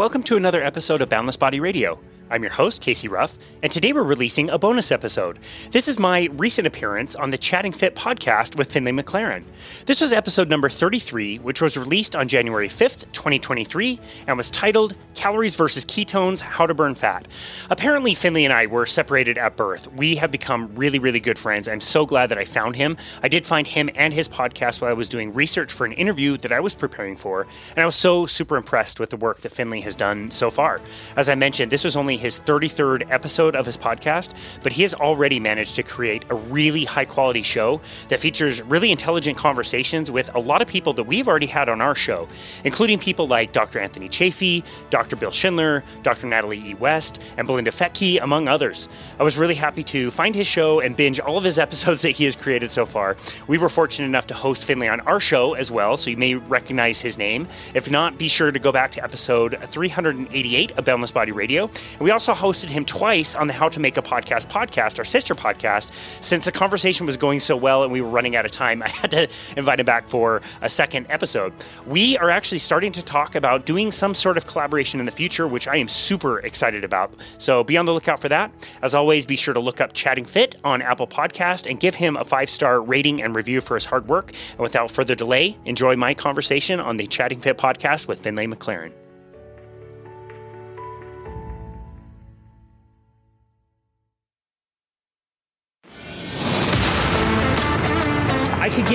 Welcome to another episode of Boundless Body Radio. I'm your host, Casey Rough, and today we're releasing a bonus episode. This is my recent appearance on the Chatting Fit podcast with Finley McLaren. This was episode number 33, which was released on January 5th, 2023, and was titled Calories versus Ketones How to Burn Fat. Apparently, Finley and I were separated at birth. We have become really, really good friends. I'm so glad that I found him. I did find him and his podcast while I was doing research for an interview that I was preparing for, and I was so super impressed with the work that Finley has done so far. As I mentioned, this was only his 33rd episode of his podcast, but he has already managed to create a really high quality show that features really intelligent conversations with a lot of people that we've already had on our show, including people like Dr. Anthony Chaffee, Dr. Bill Schindler, Dr. Natalie E. West, and Belinda Fettke, among others. I was really happy to find his show and binge all of his episodes that he has created so far. We were fortunate enough to host Finley on our show as well, so you may recognize his name. If not, be sure to go back to episode 388 of Boundless Body Radio. And we we also hosted him twice on the How to Make a Podcast podcast, our sister podcast. Since the conversation was going so well and we were running out of time, I had to invite him back for a second episode. We are actually starting to talk about doing some sort of collaboration in the future, which I am super excited about. So be on the lookout for that. As always, be sure to look up Chatting Fit on Apple Podcast and give him a five star rating and review for his hard work. And without further delay, enjoy my conversation on the Chatting Fit podcast with Finlay McLaren.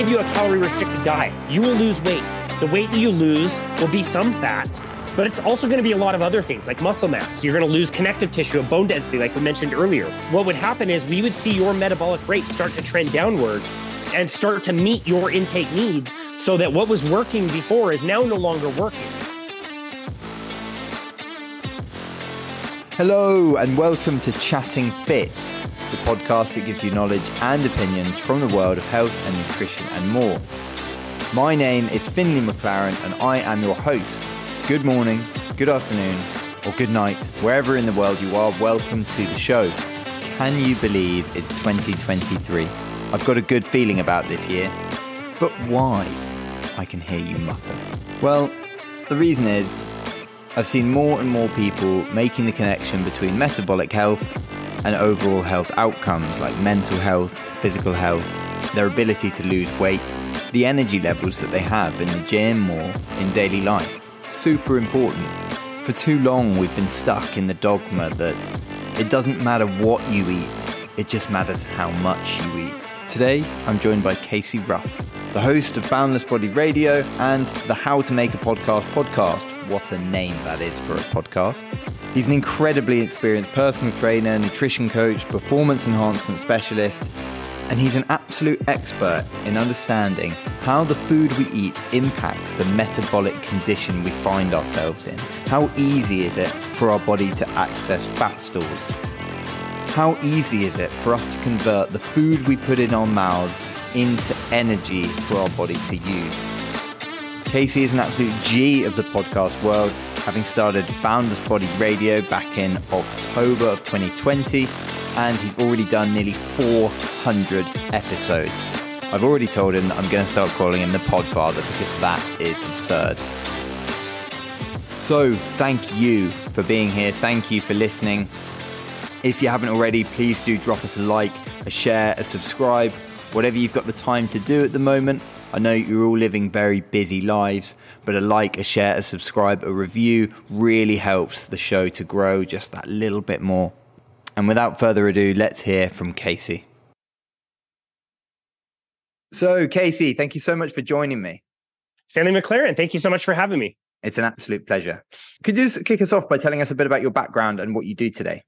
Give you a calorie restricted diet. You will lose weight. The weight that you lose will be some fat, but it's also going to be a lot of other things like muscle mass. You're going to lose connective tissue bone density, like we mentioned earlier. What would happen is we would see your metabolic rate start to trend downward and start to meet your intake needs so that what was working before is now no longer working. Hello, and welcome to Chatting Fit the podcast that gives you knowledge and opinions from the world of health and nutrition and more. My name is Finley McLaren and I am your host. Good morning, good afternoon, or good night, wherever in the world you are, welcome to the show. Can you believe it's 2023? I've got a good feeling about this year. But why? I can hear you mutter. Well, the reason is I've seen more and more people making the connection between metabolic health and overall health outcomes like mental health, physical health, their ability to lose weight, the energy levels that they have in the gym or in daily life. Super important. For too long, we've been stuck in the dogma that it doesn't matter what you eat, it just matters how much you eat. Today, I'm joined by Casey Rough, the host of Boundless Body Radio and the How to Make a Podcast podcast. What a name that is for a podcast. He's an incredibly experienced personal trainer, nutrition coach, performance enhancement specialist, and he's an absolute expert in understanding how the food we eat impacts the metabolic condition we find ourselves in. How easy is it for our body to access fat stores? How easy is it for us to convert the food we put in our mouths into energy for our body to use? Casey is an absolute G of the podcast world having started Boundless Body Radio back in October of 2020, and he's already done nearly 400 episodes. I've already told him that I'm going to start calling him the Podfather because that is absurd. So, thank you for being here. Thank you for listening. If you haven't already, please do drop us a like, a share, a subscribe, whatever you've got the time to do at the moment. I know you're all living very busy lives, but a like, a share, a subscribe, a review really helps the show to grow just that little bit more. And without further ado, let's hear from Casey. So, Casey, thank you so much for joining me. Finley McLaren, thank you so much for having me. It's an absolute pleasure. Could you just kick us off by telling us a bit about your background and what you do today?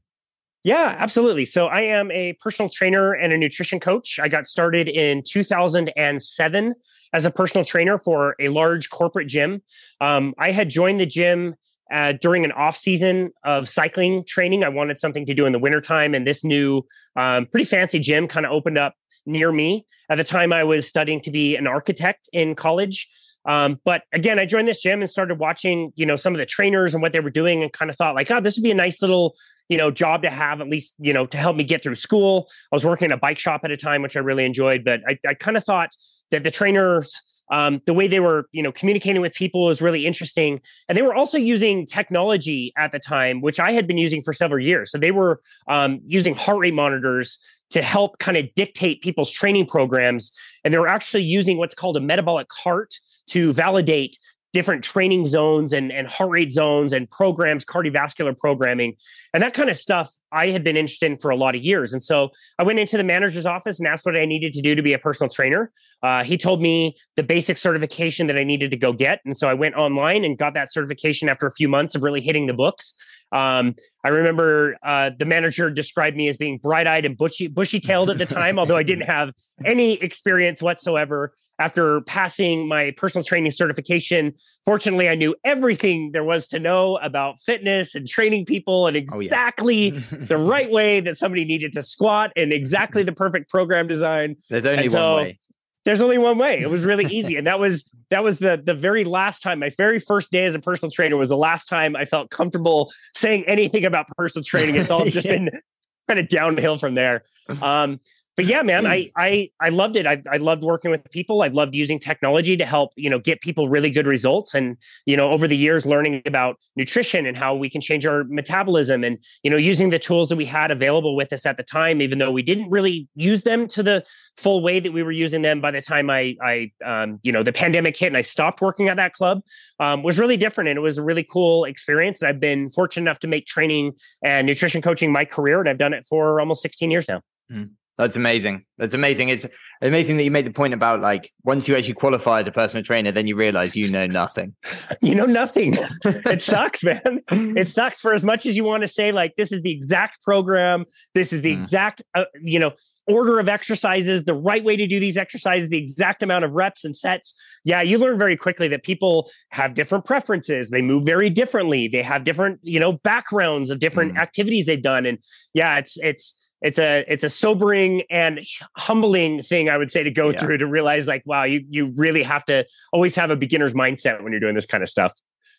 Yeah, absolutely. So I am a personal trainer and a nutrition coach. I got started in 2007 as a personal trainer for a large corporate gym. Um, I had joined the gym uh, during an off season of cycling training. I wanted something to do in the wintertime, and this new, um, pretty fancy gym kind of opened up near me. At the time, I was studying to be an architect in college. Um, but again, I joined this gym and started watching, you know, some of the trainers and what they were doing, and kind of thought like, oh, this would be a nice little you know, job to have at least, you know, to help me get through school. I was working in a bike shop at a time, which I really enjoyed, but I, I kind of thought that the trainers um, the way they were, you know, communicating with people was really interesting. And they were also using technology at the time, which I had been using for several years. So they were um, using heart rate monitors to help kind of dictate people's training programs. And they were actually using what's called a metabolic cart to validate different training zones and, and heart rate zones and programs, cardiovascular programming, and that kind of stuff I had been interested in for a lot of years. And so I went into the manager's office and asked what I needed to do to be a personal trainer. Uh, he told me the basic certification that I needed to go get. And so I went online and got that certification after a few months of really hitting the books. Um, I remember uh, the manager described me as being bright-eyed and bushy, bushy-tailed at the time, although I didn't have any experience whatsoever. After passing my personal training certification, fortunately, I knew everything there was to know about fitness and training people, and exactly oh, yeah. the right way that somebody needed to squat, and exactly the perfect program design. There's only so, one way there's only one way. It was really easy. And that was that was the the very last time, my very first day as a personal trainer was the last time I felt comfortable saying anything about personal training. It's all just yeah. been kind of downhill from there. Um, but yeah, man, I mm. I I loved it. I I loved working with people. I loved using technology to help you know get people really good results. And you know, over the years, learning about nutrition and how we can change our metabolism, and you know, using the tools that we had available with us at the time, even though we didn't really use them to the full way that we were using them by the time I I um, you know the pandemic hit and I stopped working at that club um, was really different, and it was a really cool experience. And I've been fortunate enough to make training and nutrition coaching my career, and I've done it for almost 16 years now. Mm. That's amazing. That's amazing. It's amazing that you made the point about like once you actually qualify as a personal trainer, then you realize you know nothing. You know nothing. it sucks, man. It sucks for as much as you want to say like this is the exact program, this is the mm. exact uh, you know order of exercises, the right way to do these exercises, the exact amount of reps and sets. Yeah, you learn very quickly that people have different preferences. They move very differently. They have different, you know, backgrounds of different mm. activities they've done and yeah, it's it's it's a it's a sobering and humbling thing I would say to go yeah. through to realize like wow you you really have to always have a beginner's mindset when you're doing this kind of stuff.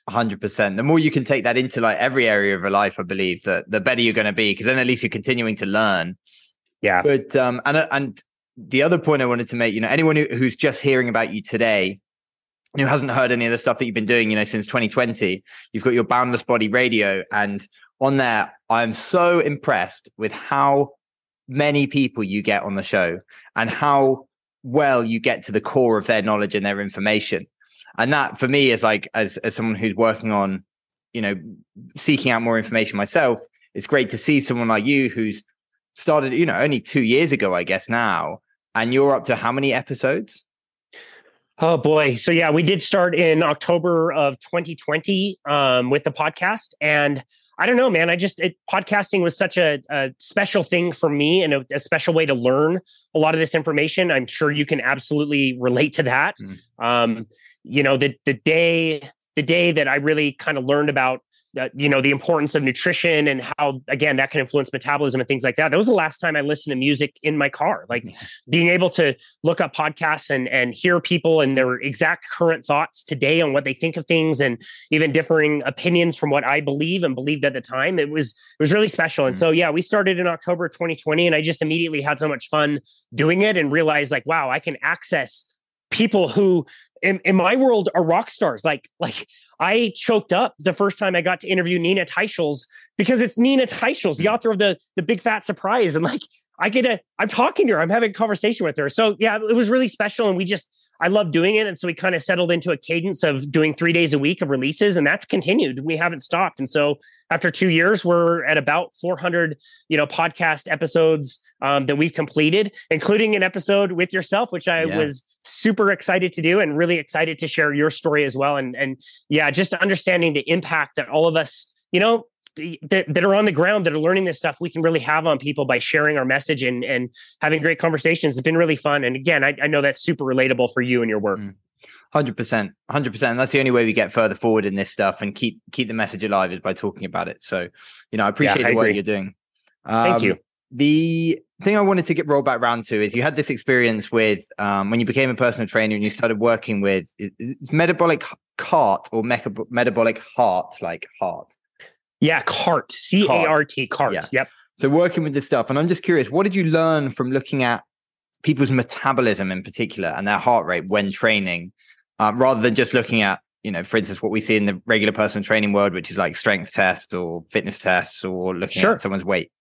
100% the more you can take that into like every area of your life i believe that the better you're going to be because then at least you're continuing to learn yeah but um and uh, and the other point i wanted to make you know anyone who, who's just hearing about you today who hasn't heard any of the stuff that you've been doing you know since 2020 you've got your boundless body radio and on there, I'm so impressed with how many people you get on the show and how well you get to the core of their knowledge and their information. And that for me is like as as someone who's working on, you know, seeking out more information myself, it's great to see someone like you who's started, you know, only two years ago, I guess now, and you're up to how many episodes? Oh boy. So yeah, we did start in October of 2020 um, with the podcast. And I don't know, man. I just it, podcasting was such a, a, special thing for me and a, a, special way to learn a lot of this information. I'm sure you can absolutely relate to that. Mm. Um, you know, the the day the day that I really kind of learned about that you know the importance of nutrition and how again that can influence metabolism and things like that that was the last time i listened to music in my car like being able to look up podcasts and and hear people and their exact current thoughts today on what they think of things and even differing opinions from what i believe and believed at the time it was it was really special and mm. so yeah we started in october 2020 and i just immediately had so much fun doing it and realized like wow i can access people who in, in my world are rock stars. Like, like I choked up the first time I got to interview Nina Teicholz because it's Nina Teicholz, the hmm. author of the the Big Fat Surprise, and like I get a, I'm talking to her, I'm having a conversation with her. So yeah, it was really special, and we just, I love doing it, and so we kind of settled into a cadence of doing three days a week of releases, and that's continued. We haven't stopped, and so after two years, we're at about 400, you know, podcast episodes um, that we've completed, including an episode with yourself, which I yeah. was super excited to do, and really excited to share your story as well, and and yeah, just understanding the impact that all of us you know that, that are on the ground that are learning this stuff we can really have on people by sharing our message and and having great conversations it's been really fun and again i, I know that's super relatable for you and your work mm. Hundred percent, hundred percent. That's the only way we get further forward in this stuff and keep keep the message alive is by talking about it. So, you know, I appreciate yeah, I the work you're doing. Um, Thank you. The thing I wanted to get roll back round to is you had this experience with um, when you became a personal trainer and you started working with metabolic cart or metabolic heart, like heart. Yeah, cart, C A R T, cart. Yeah. Yep. So working with this stuff, and I'm just curious, what did you learn from looking at people's metabolism in particular and their heart rate when training, uh, rather than just looking at you know, for instance, what we see in the regular personal training world, which is like strength tests or fitness tests or looking sure. at someone's weight.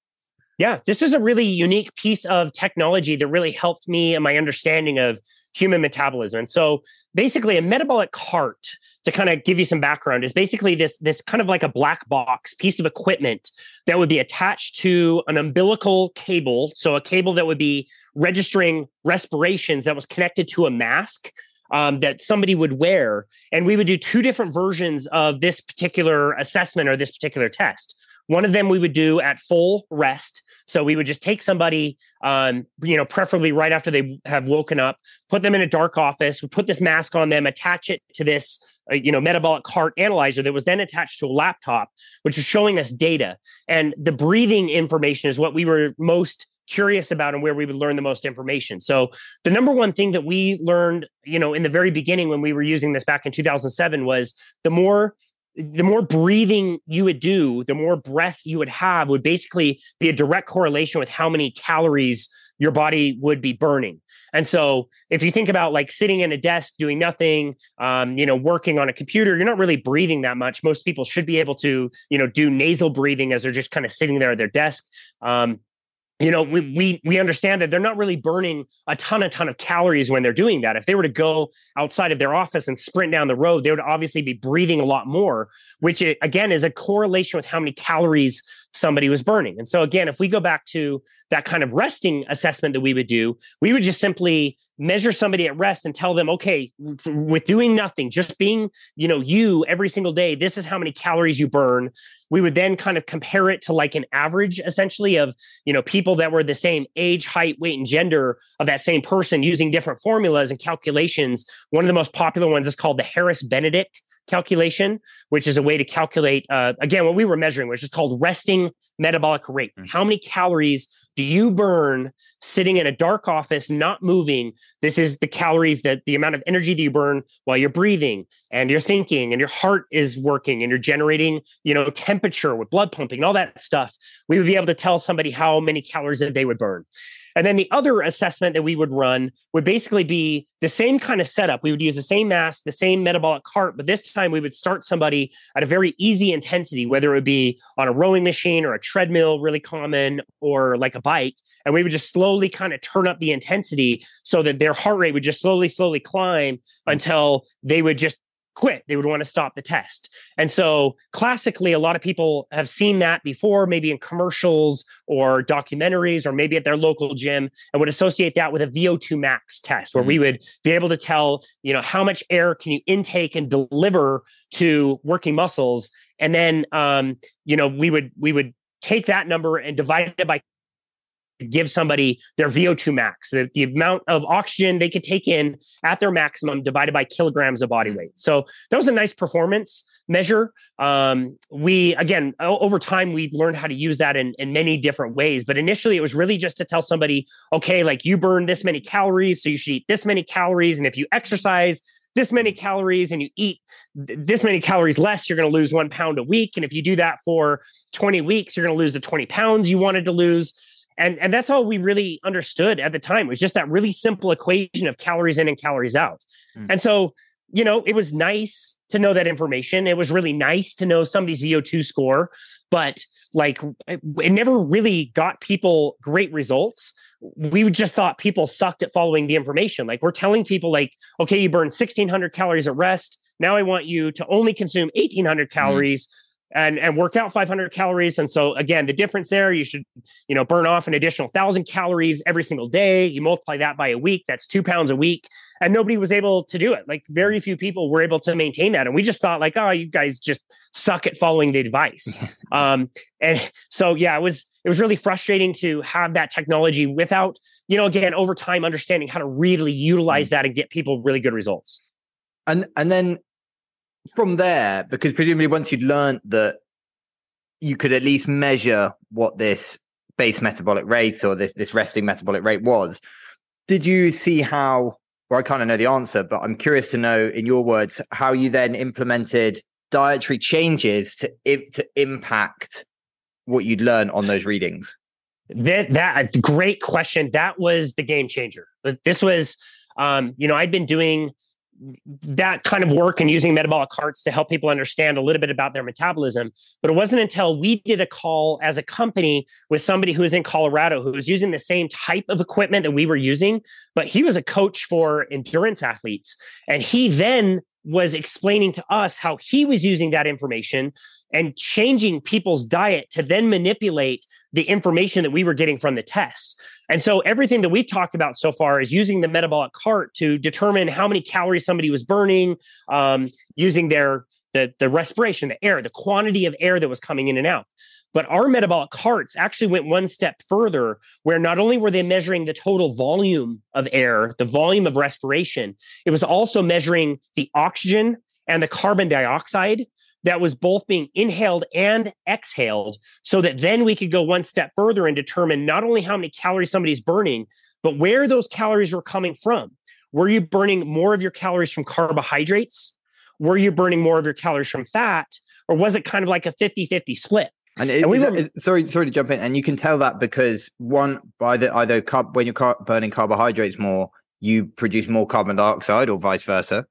Yeah, this is a really unique piece of technology that really helped me and my understanding of human metabolism. And so basically a metabolic cart to kind of give you some background is basically this this kind of like a black box piece of equipment that would be attached to an umbilical cable, so a cable that would be registering respirations that was connected to a mask um, that somebody would wear. And we would do two different versions of this particular assessment or this particular test. One of them we would do at full rest. So we would just take somebody, um, you know, preferably right after they have woken up, put them in a dark office, we put this mask on them, attach it to this, uh, you know, metabolic cart analyzer that was then attached to a laptop, which was showing us data. And the breathing information is what we were most curious about and where we would learn the most information. So the number one thing that we learned, you know, in the very beginning when we were using this back in 2007 was the more the more breathing you would do, the more breath you would have would basically be a direct correlation with how many calories your body would be burning. And so if you think about like sitting in a desk doing nothing, um, you know, working on a computer, you're not really breathing that much. Most people should be able to, you know, do nasal breathing as they're just kind of sitting there at their desk. Um, you know we, we we understand that they're not really burning a ton a ton of calories when they're doing that. If they were to go outside of their office and sprint down the road they would obviously be breathing a lot more which eh, again is a correlation with how many calories somebody was burning. And so again if we go back to that kind of resting assessment that we would do we would just simply measure somebody at rest and tell them okay with doing nothing just being you know you every single day this is how many calories you burn. We would then kind of compare it to like an average essentially of you know people that were the same age height weight and gender of that same person using different formulas and calculations. One of the most popular ones is called the Harris Benedict calculation, which is a way to calculate, uh, again, what we were measuring, which is called resting metabolic rate. Mm-hmm. How many calories do you burn sitting in a dark office, not moving? This is the calories that the amount of energy that you burn while you're breathing and you're thinking and your heart is working and you're generating, you know, temperature with blood pumping and all that stuff. We would be able to tell somebody how many calories that they would burn. And then the other assessment that we would run would basically be the same kind of setup. We would use the same mask, the same metabolic cart, but this time we would start somebody at a very easy intensity, whether it would be on a rowing machine or a treadmill, really common, or like a bike. And we would just slowly kind of turn up the intensity so that their heart rate would just slowly, slowly climb hmm. until they would just quit. They would want to stop the test. And so, classically, a lot of people have seen that before, maybe in commercials or documentaries, or maybe at their local gym, and would associate that with a VO2 max test, where mm-hmm. we would be able to tell, you know, how much air can you intake and deliver to working muscles. And then, um, you know, we would we would take that number and divide it by give somebody their VO2 max, the, the amount of oxygen they could take in at their maximum divided by kilograms of body weight. So that was a nice performance measure. Um, we, again, over time, we learned how to use that in, in many different ways. But initially, it was really just to tell somebody, okay, like you burn this many calories, so you should eat this many calories. And if you exercise, this many calories and you eat this many calories less, you're going to lose one pound a week. And if you do that for 20 weeks, you're going to lose the 20 pounds you wanted to lose and and that's all we really understood at the time. It was just that really simple equation of calories in and calories out. Mm. and so you know it was nice to know that information. It was really nice to know somebody's vo2 score but like it never really got people great results. We just thought people sucked at following the information. Like we're telling people like okay you burn 1600 calories at rest. Now i want you to only consume 1800 mm-hmm. calories mm and and work out 500 calories. And so again the difference there you should you know burn off an additional 1000 calories every single day. You multiply that by a week that's two pounds a week. And nobody was able to do it. Like very few people were able to maintain that. And we just thought like oh you guys just suck at following the advice. Um and so yeah it was it was really frustrating to have that technology without you know again over time understanding how to really utilize mm. that and get people really good results. And and then from there, because presumably once you'd learned that you could at least measure what this base metabolic rate or this, this resting metabolic rate was, did you see how, or I kind of know the answer, but I'm curious to know in your words, how you then implemented dietary changes to, to impact what you'd learn on those readings? That that great question. That was the game changer. But this was, um, you know, I'd been doing that kind of work and using metabolic carts to help people understand a little bit about their metabolism. But it wasn't until we did a call as a company with somebody who was in Colorado who was using the same type of equipment that we were using, but he was a coach for endurance athletes. And he then was explaining to us how he was using that information and changing people's diet to then manipulate the information that we were getting from the tests. And so everything that we've talked about so far is using the metabolic cart to determine how many calories somebody was burning, um, using their the, the respiration, the air, the quantity of air that was coming in and out. But our metabolic carts actually went one step further, where not only were they measuring the total volume of air, the volume of respiration, it was also measuring the oxygen and the carbon dioxide that was both being inhaled and exhaled so that then we could go one step further and determine not only how many calories somebody's burning, but where those calories were coming from. Were you burning more of your calories from carbohydrates? Were you burning more of your calories from fat? Or was it kind of like a 50 50 split? And, it, and we were, that, sorry, sorry to jump in. And you can tell that because one, by the either carb, when you're car- burning carbohydrates more, you produce more carbon dioxide, or vice versa.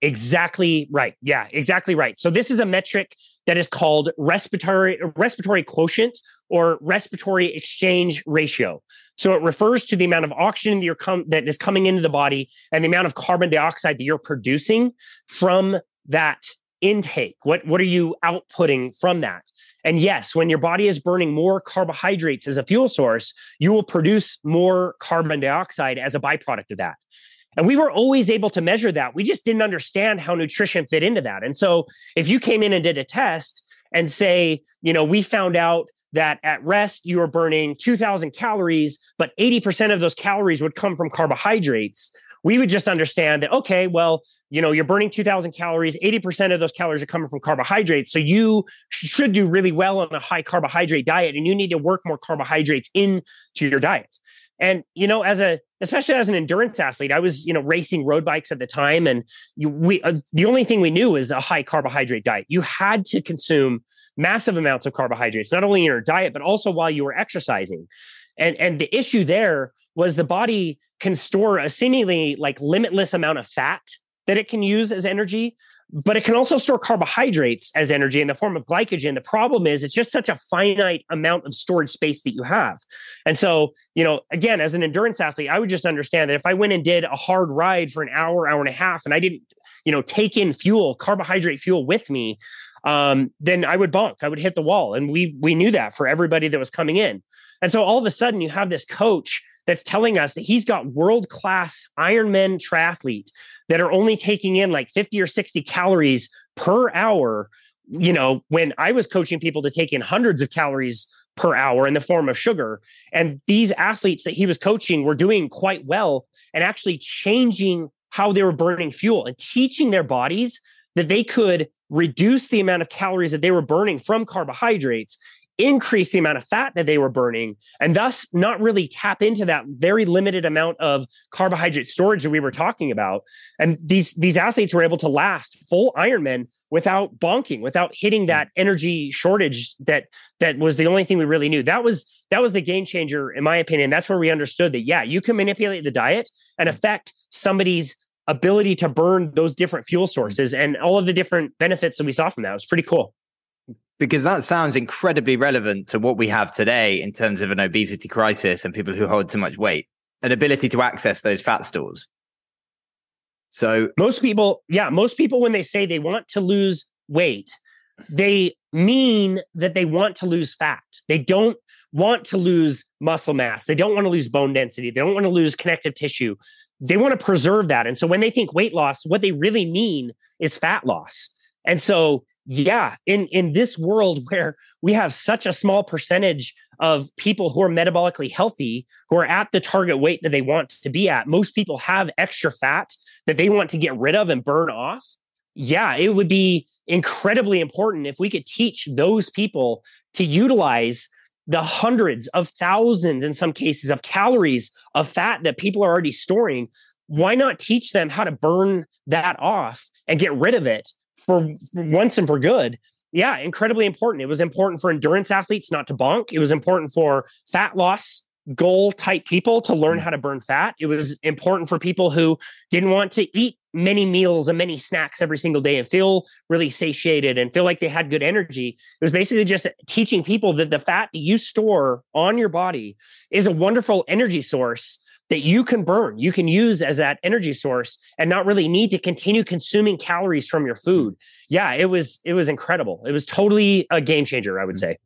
Exactly right. Yeah, exactly right. So this is a metric that is called respiratory respiratory quotient or respiratory exchange ratio. So it refers to the amount of oxygen that, com- that is coming into the body and the amount of carbon dioxide that you're producing from that intake. What what are you outputting from that? And yes, when your body is burning more carbohydrates as a fuel source, you will produce more carbon dioxide as a byproduct of that. And we were always able to measure that. We just didn't understand how nutrition fit into that. And so if you came in and did a test and say, you know, we found out that at rest you were burning 2000 calories, but 80% of those calories would come from carbohydrates. We would just understand that, okay, well, you know, you're burning 2000 calories, 80% of those calories are coming from carbohydrates. So you should do really well on a high carbohydrate diet and you need to work more carbohydrates into your diet. And you know, as a especially as an endurance athlete, I was you know racing road bikes at the time, and you, we uh, the only thing we knew was a high carbohydrate diet. You had to consume massive amounts of carbohydrates, not only in your diet but also while you were exercising. And and the issue there was the body can store a seemingly like limitless amount of fat that it can use as energy, but it can also store carbohydrates as energy in the form of glycogen. The problem is it's just such a finite amount of storage space that you have. And so, you know, again, as an endurance athlete, I would just understand that if I went and did a hard ride for an hour, hour and a half, and I didn't, you know, take in fuel, carbohydrate fuel with me, um, then I would bonk. I would hit the wall. And we we knew that for everybody that was coming in. And so all of a sudden you have this coach that's telling us that he's got world class Ironman triathlete that are only taking in like 50 or 60 calories per hour. You know, when I was coaching people to take in hundreds of calories per hour in the form of sugar. And these athletes that he was coaching were doing quite well and actually changing how they were burning fuel and teaching their bodies that they could reduce the amount of calories that they were burning from carbohydrates increase the amount of fat that they were burning and thus not really tap into that very limited amount of carbohydrate storage that we were talking about. And these these athletes were able to last full ironman without bonking without hitting that energy shortage that that was the only thing we really knew. That was that was the game changer in my opinion. That's where we understood that yeah you can manipulate the diet and affect somebody's ability to burn those different fuel sources and all of the different benefits that we saw from that. It was pretty cool because that sounds incredibly relevant to what we have today in terms of an obesity crisis and people who hold too much weight, an ability to access those fat stores. So most people, yeah, most people, when they say they want to lose weight, they mean that they want to lose fat. They don't want to lose muscle mass. They don't want to lose bone density. They don't want to lose connective tissue. They want to preserve that. And so when they think weight loss, what they really mean is fat loss. And so yeah in in this world where we have such a small percentage of people who are metabolically healthy who are at the target weight that they want to be at most people have extra fat that they want to get rid of and burn off. Yeah it would be incredibly important if we could teach those people to utilize the hundreds of thousands in some cases of calories of fat that people are already storing. Why not teach them how to burn that off and get rid of it for, for once and for good yeah, incredibly important. It was important for endurance athletes not to bonk. It was important for fat loss goal type people to learn mm. how to burn fat. It was important for people who didn't want to eat many meals and many snacks every single day and feel really satiated and feel like they had good energy. It was basically just teaching people that the fat that you store on your body is a wonderful energy source that you can burn, you can use as that energy source and not really need to continue consuming calories from your food. Yeah, it was it was incredible. It was totally a game changer, I would mm. say.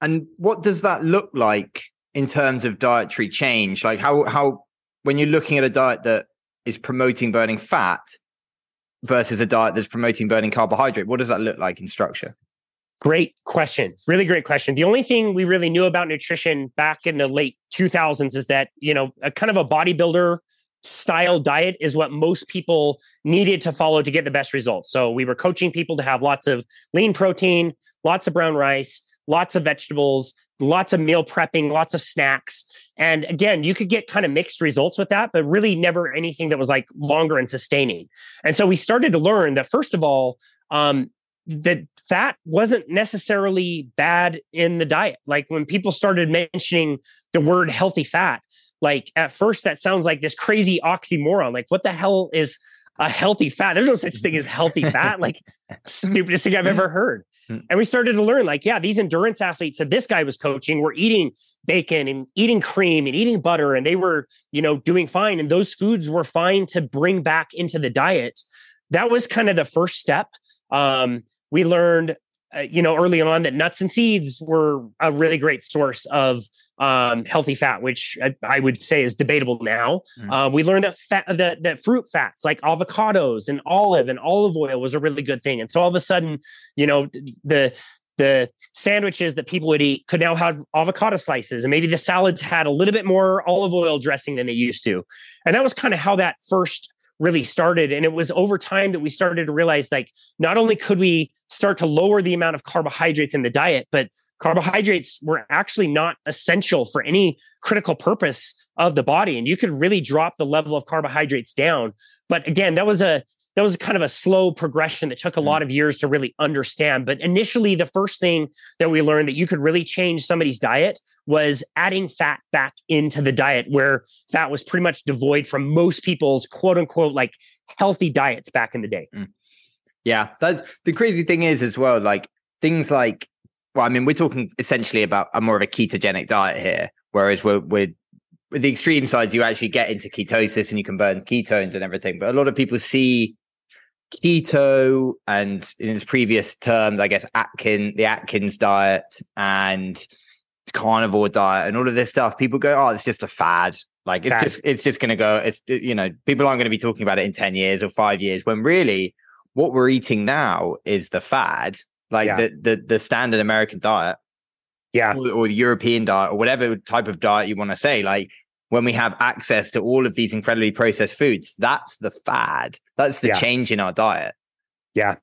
And what does that look like in terms of dietary change? Like how how when you're looking at a diet that is promoting burning fat versus a diet that's promoting burning carbohydrate, what does that look like in structure? Great question. Really great question. The only thing we really knew about nutrition back in the late 2000s is that, you know, a kind of a bodybuilder style diet is what most people needed to follow to get the best results. So we were coaching people to have lots of lean protein, lots of brown rice, lots of vegetables, lots of meal prepping, lots of snacks. And again, you could get kind of mixed results with that, but really never anything that was like longer and sustaining. And so we started to learn that, first of all, um, that fat wasn't necessarily bad in the diet. Like when people started mentioning the word healthy fat, like at first that sounds like this crazy oxymoron. Like, what the hell is a healthy fat? There's no such thing as healthy fat. Like, stupidest thing I've ever heard. Hmm. And we started to learn, like, yeah, these endurance athletes that this guy was coaching were eating bacon and eating cream and eating butter, and they were, you know, doing fine. And those foods were fine to bring back into the diet. That was kind of the first step. Um, we learned uh, you know early on that nuts and seeds were a really great source of um, healthy fat, which I, I, would say is debatable now. Mm. Uh, we learned that fat, that, that fruit fats like avocados and olive and olive oil was a really good thing. And so all of a sudden, you know, the the sandwiches that people would eat could now have avocado slices, and maybe the salads had a little bit more olive oil dressing than they used to. And that was kind of how that first really started. And it was over time that we started to realize like not only could we start to lower the amount of carbohydrates in the diet, but carbohydrates were actually not essential for any critical purpose of the body. And you could really drop the level of carbohydrates down. But again, that was a that was kind of a slow progression that took a lot of years to really understand. But initially, the first thing that we learned that you could really change somebody's diet was adding fat back into the diet, where fat was pretty much devoid from most people's quote unquote like healthy diets back in the day. Mm. Yeah, that's the crazy thing is as well. Like things like, well, I mean, we're talking essentially about a more of a ketogenic diet here, whereas we're we're with the extreme sides, you actually get into ketosis and you can burn ketones and everything. But a lot of people see keto and in its previous terms, I guess Atkin, the Atkins diet and carnivore diet and all of this stuff, people go, "Oh, it's just a fad. Like it's just it's just going to go. It's you know, people aren't going to be talking about it in ten years or five years. When really, what we're eating now is the fad, like yeah. the the the standard American diet, yeah, or, or the European diet or whatever type of diet you want to say. Like when we have access to all of these incredibly processed foods. That's the fad. That's the yeah. change in our diet. Yeah.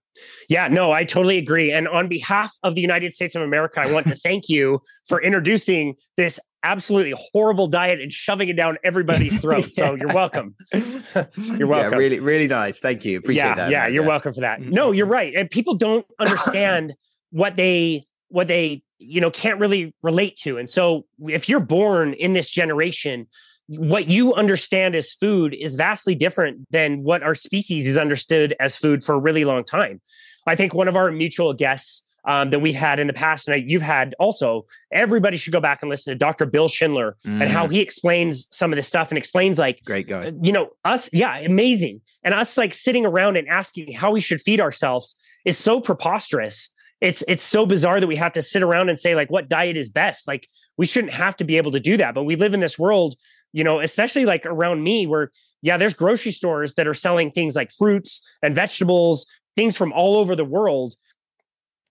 Yeah, no, I totally agree. And on behalf of the United States of America, I want to thank you for introducing this absolutely horrible diet and shoving it down everybody's throat. yeah. So you're welcome. you're welcome. Yeah, really, really nice. Thank you. Appreciate yeah, that. Yeah, you're yeah. welcome for that. No, you're right. And people don't understand what they what they you know can't really relate to and so if you're born in this generation what you understand as food is vastly different than what our species is understood as food for a really long time i think one of our mutual guests um, that we've had in the past, and you've had also. Everybody should go back and listen to Dr. Bill Schindler mm. and how mm. he explains some of this stuff and explains like, great guy. You know, us, yeah, amazing, and us like sitting around and asking how we should feed ourselves is so preposterous it's it's so bizarre that we have to sit around and say like what diet is best? Like we shouldn't have to be able to do that but we live in this world you know especially like around me where yeah there's grocery stores that are selling things like fruits and vegetables things from all over the world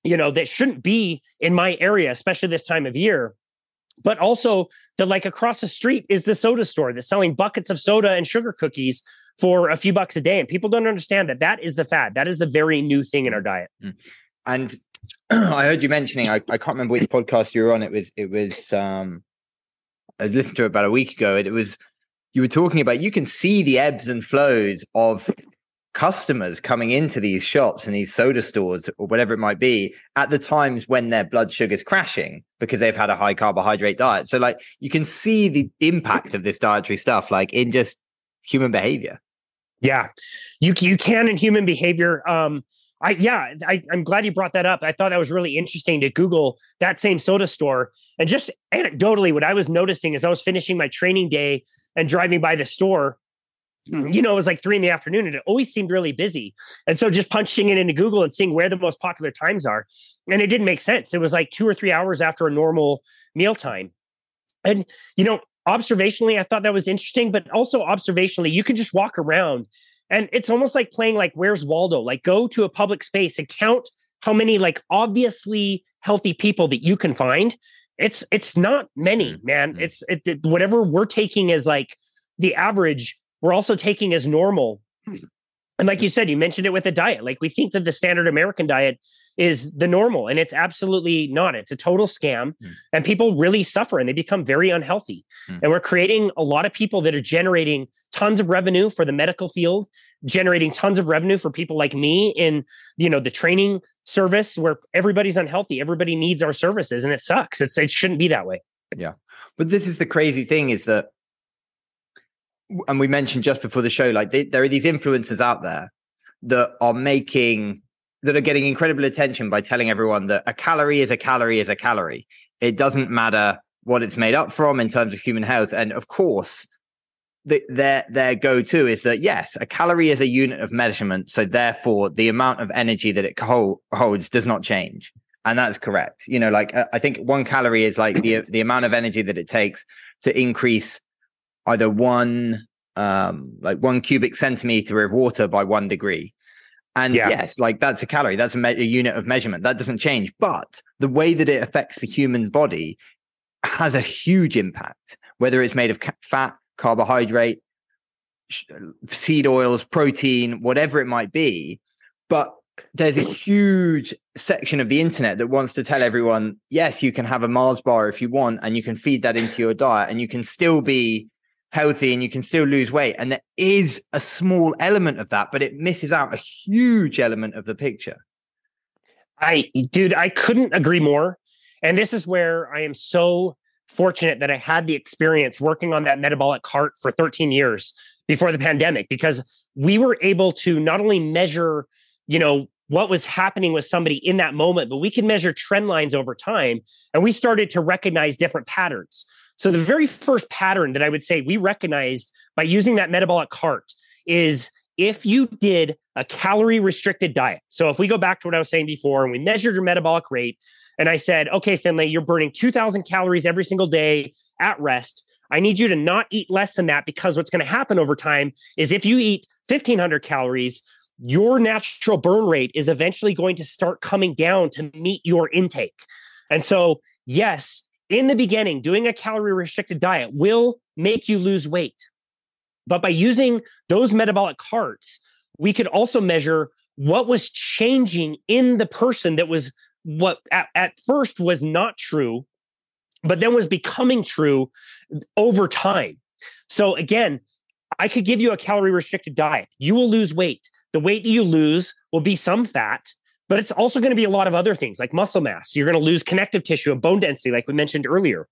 you know that shouldn't be in my area especially this time of year. But also that like across the street is the soda store that's selling buckets of soda and sugar cookies for a few bucks a day and people don't understand that that is the fad. That is the very new thing in our diet. Mm. and I heard you mentioning. I, I can't remember which podcast you were on. It was it was. um I listened to it about a week ago, and it was you were talking about. You can see the ebbs and flows of customers coming into these shops and these soda stores or whatever it might be at the times when their blood sugar's crashing because they've had a high carbohydrate diet. So like you can see the impact of this dietary stuff like in just human behavior. Yeah. You you can in human behavior um I yeah, I, am glad you brought that up. I thought that was really interesting to Google that same soda store. And just anecdotally, what I was noticing as I was finishing my training day and driving by the store, hmm. you know, it was like three in the afternoon and it always seemed really busy. And so just punching it into Google and seeing where the most popular times are. And it didn't make sense. It was like two or three hours after a normal meal time. And, you know, observationally, I thought that was interesting, but also observationally, you could just walk around and it's almost like playing like Where's Waldo? Like go to a public space and count how many like obviously healthy people that you can find. It's it's not many, mm-hmm. man. Mm-hmm. It's it, it, whatever we're taking as like the average, we're also taking as normal. And like you said, you mentioned it with a diet. Like we think that the standard American diet is the normal and it's absolutely not it's a total scam mm. and people really suffer and they become very unhealthy mm. and we're creating a lot of people that are generating tons of revenue for the medical field generating tons of revenue for people like me in you know the training service where everybody's unhealthy everybody needs our services and it sucks it's it shouldn't be that way yeah but this is the crazy thing is that and we mentioned just before the show like they, there are these influencers out there that are making that are getting incredible attention by telling everyone that a calorie is a calorie is a calorie. It doesn't matter what it's made up from in terms of human health. And of course, the, their their go-to is that yes, a calorie is a unit of measurement, so therefore the amount of energy that it hold, holds does not change, and that's correct. You know, like uh, I think one calorie is like the the amount of energy that it takes to increase either one um like one cubic centimeter of water by one degree and yeah. yes, like that's a calorie, that's a, me- a, unit of measurement. That doesn't change. But the way that it affects the human body has a huge impact, whether it's made of ca- fat, carbohydrate, sh- seed oils, protein, whatever it might be. But there's a huge section of the internet that wants to tell everyone, yes, you can have a Mars bar if you want, and you can feed that into your diet, and you can still be healthy and you can still lose weight. And there is a small element of that, but it misses out a huge element of the picture. I, dude, I couldn't agree more. And this is where I am so fortunate that I had the experience working on that metabolic cart for 13 years before the pandemic, because we were able to not only measure, you know, what was happening with somebody in that moment, but we could measure trend lines over time. And we started to recognize different patterns. So the very first pattern that I would say we recognized by using that metabolic cart is if you did a calorie restricted diet. So if we go back to what I was saying before and we measured your metabolic rate and I said, "Okay, Finlay, you're burning 2000 calories every single day at rest. I need you to not eat less than that because what's going to happen over time is if you eat 1500 calories, your natural burn rate is eventually going to start coming down to meet your intake. And so, yes, in the beginning, doing a calorie restricted diet will make you lose weight. But by using those metabolic carts, we could also measure what was changing in the person that was what at, at first was not true, but then was becoming true over time. So again, I could give you a calorie restricted diet. You will lose weight. The weight that you lose will be some fat, but it's also going to be a lot of other things like muscle mass. You're going to lose connective tissue and bone density, like we mentioned earlier.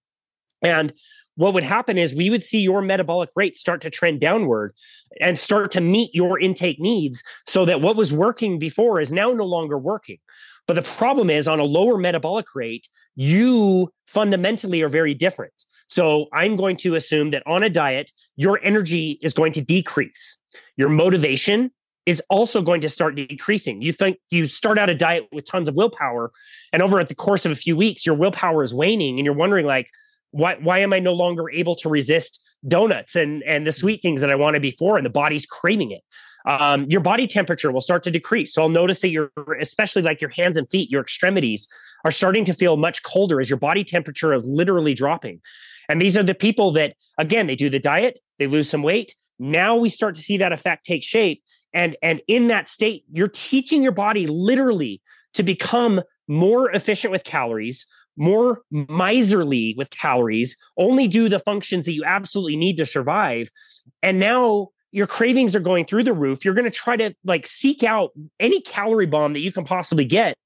And what would happen is we would see your metabolic rate start to trend downward and start to meet your intake needs so that what was working before is now no longer working. But the problem is on a lower metabolic rate, you fundamentally are very different. So I'm going to assume that on a diet, your energy is going to decrease. Your motivation is also going to start decreasing. You think you start out a diet with tons of willpower, and over at the course of a few weeks, your willpower is waning, and you're wondering like, why why am I no longer able to resist donuts and and the sweet things that I wanted before, and the body's craving it. Um, your body temperature will start to decrease. So I'll notice that your, especially like your hands and feet, your extremities are starting to feel much colder as your body temperature is literally dropping. And these are the people that, again, they do the diet, they lose some weight. Now we start to see that effect take shape and and in that state you're teaching your body literally to become more efficient with calories more miserly with calories only do the functions that you absolutely need to survive and now your cravings are going through the roof, you're going to try to like seek out any calorie bomb that you can possibly get.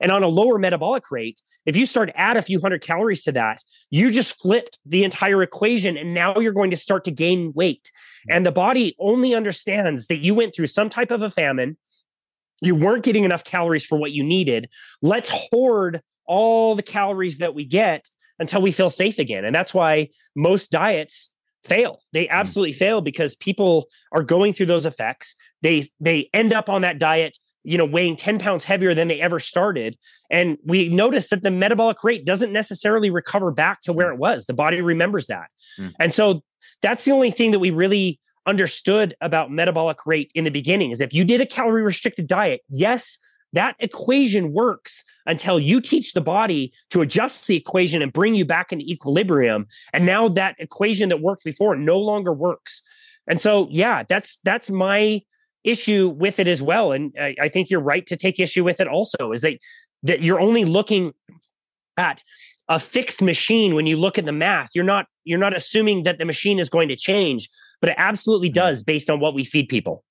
And on a lower metabolic rate, if you start add a few hundred calories to that, you just flipped the entire equation and now you're going to start to gain weight. And the body only understands that you went through some type of a famine. You weren't getting enough calories for what you needed. Let's hoard all the calories that we get until we feel safe again. And that's why most diets fail. They hmm. absolutely fail because people are going through those effects. They they end up on that diet, you know, weighing 10 pounds heavier than they ever started. And we notice that the metabolic rate doesn't necessarily recover back to where hmm. it was. The body remembers that. Mm. And so that's the only thing that we really understood about metabolic rate in the beginning is if you did a calorie restricted diet, yes, that equation works until you teach the body to adjust the equation and bring you back into equilibrium. And now that equation that worked before no longer works. And so, yeah, that's that's my issue with it as well. And I, I think you're right to take issue with it also, is that that you're only looking at a fixed machine when you look at the math. You're not you're not assuming that the machine is going to change, but it absolutely mm-hmm. does based on what we feed people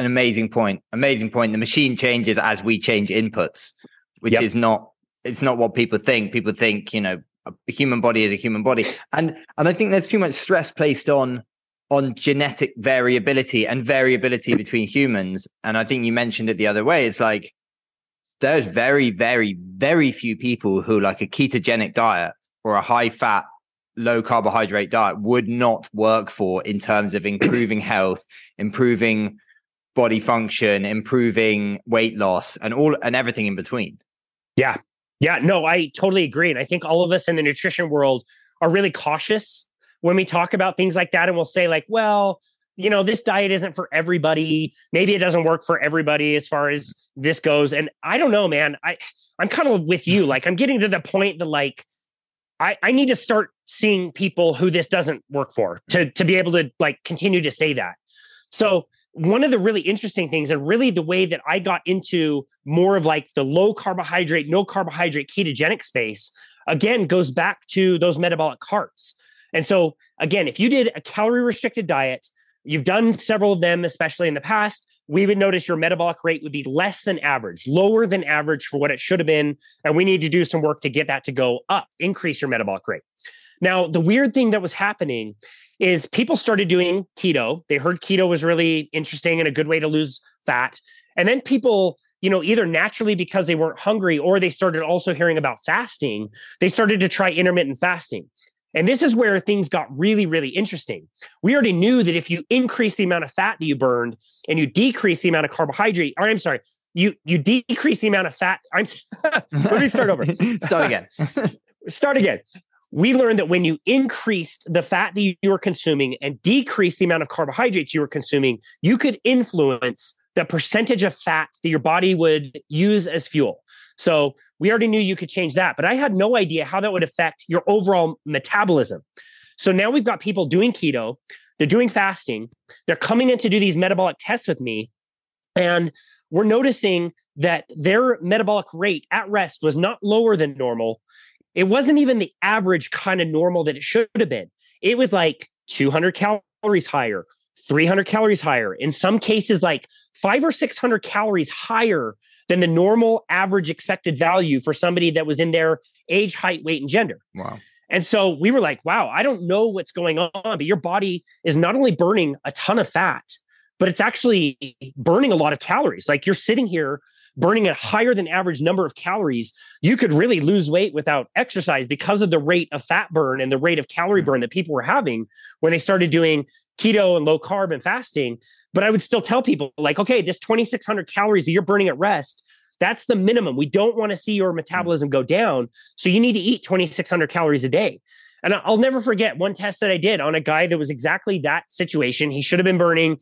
an amazing point. Amazing point. The machine changes as we change inputs, which yep. is not it's not what people think. People think, you know, a human body is a human body. And and I think there's too much stress placed on on genetic variability and variability between humans. And I think you mentioned it the other way. It's like there's very, very, very few people who like a ketogenic diet or a high fat, low carbohydrate diet would not work for in terms of improving health, improving body function, improving weight loss, and all and everything in between. Yeah. Yeah. No, I totally agree. And I think all of us in the nutrition world are really cautious when we talk about things like that. And we'll say, like, well, you know, this diet isn't for everybody. Maybe it doesn't work for everybody as far as this goes. And I don't know, man. I I'm kind of with you. Like I'm getting to the point that like I, I need to start seeing people who this doesn't work for to to be able to like continue to say that. So one of the really interesting things and really the way that I got into more of like the low carbohydrate, no carbohydrate ketogenic space again goes back to those metabolic carts. And so again, if you did a calorie restricted diet, you've done several of them, especially in the past, we would notice your metabolic rate would be less than average, lower than average for what it should have been. And we need to do some work to get that to go up, increase your metabolic rate. Now, the weird thing that was happening is people started doing keto. They heard keto was really interesting and a good way to lose fat. And then people, you know, either naturally because they weren't hungry or they started also hearing about fasting, they started to try intermittent fasting. And this is where things got really, really interesting. We already knew that if you increase the amount of fat that you burned and you decrease the amount of carbohydrate, or I'm sorry, you you decrease the amount of fat. I'm let me start over. start again. start again we learned that when you increased the fat that you were consuming and decreased the amount of carbohydrates you were consuming, you could influence the percentage of fat that your body would use as fuel. So we already knew you could change that, but I had no idea how that would affect your overall metabolism. So now we've got people doing keto, they're doing fasting, they're coming in to do these metabolic tests with me, and we're noticing that their metabolic rate at rest was not lower than normal. It wasn't even the average kind of normal that it should have been. It was like 200 calories higher, 300 calories higher. In some cases, like five or 600 calories higher than the normal average expected value for somebody that was in their age, height, weight, and gender. Wow. And so we were like, wow, I don't know what's going on, but your body is not only burning a ton of fat, but it's actually burning a lot of calories. Like you're sitting here burning a higher than average number of calories, you could really lose weight without exercise because of the rate of fat burn and the rate of calorie hmm. burn that people were having when they started doing keto and low carb and fasting. But I would still tell people, like, okay, this 2,600 calories that you're burning at rest, that's the minimum. We don't want to see your metabolism go down. So you need to eat 2,600 calories a day. And I'll never forget one test that I did on a guy that was exactly that situation. He should have been burning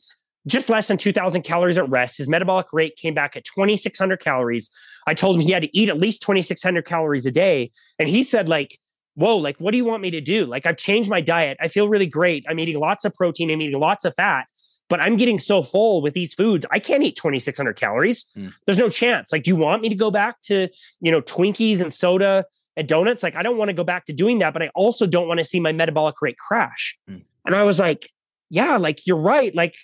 just less than 2000 calories at rest. His metabolic rate came back at 2600 calories. I told him he had to eat at least 2600 calories a day. And he said, like, whoa, like, what do you want me to do? Like, I've changed my diet. I feel really great. I'm eating lots of protein. I'm eating lots of fat, but I'm getting so full with these foods. I can't eat 2600 calories. Mm. There's no chance. Like, do you want me to go back to, you know, Twinkies and soda and donuts? Like, I don't want to go back to doing that, but I also don't want to see my metabolic rate crash. Mm. And I was like, yeah, like you're right. Like,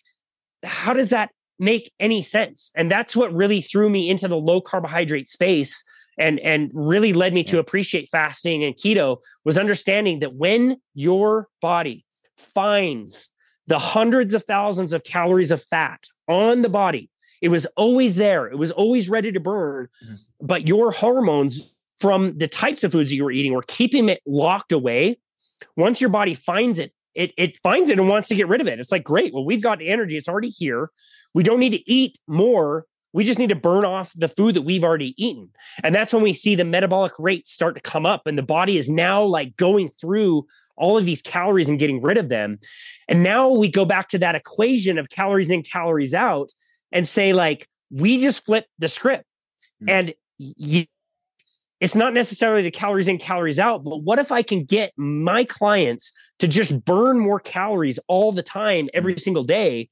how does that make any sense? And that's what really threw me into the low carbohydrate space and and really led me to appreciate fasting and keto was understanding that when your body finds the hundreds of thousands of calories of fat on the body it was always there it was always ready to burn mm-hmm. but your hormones from the types of foods that you were eating were keeping it locked away once your body finds it it, it finds it and wants to get rid of it. It's like, great. Well, we've got energy. It's already here. We don't need to eat more. We just need to burn off the food that we've already eaten. And that's when we see the metabolic rates start to come up. And the body is now like going through all of these calories and getting rid of them. And now we go back to that equation of calories in, calories out, and say, like, we just flip the script. Mm-hmm. And you, it's not necessarily the calories in, calories out, but what if I can get my clients to just burn more calories all the time, every mm. single day?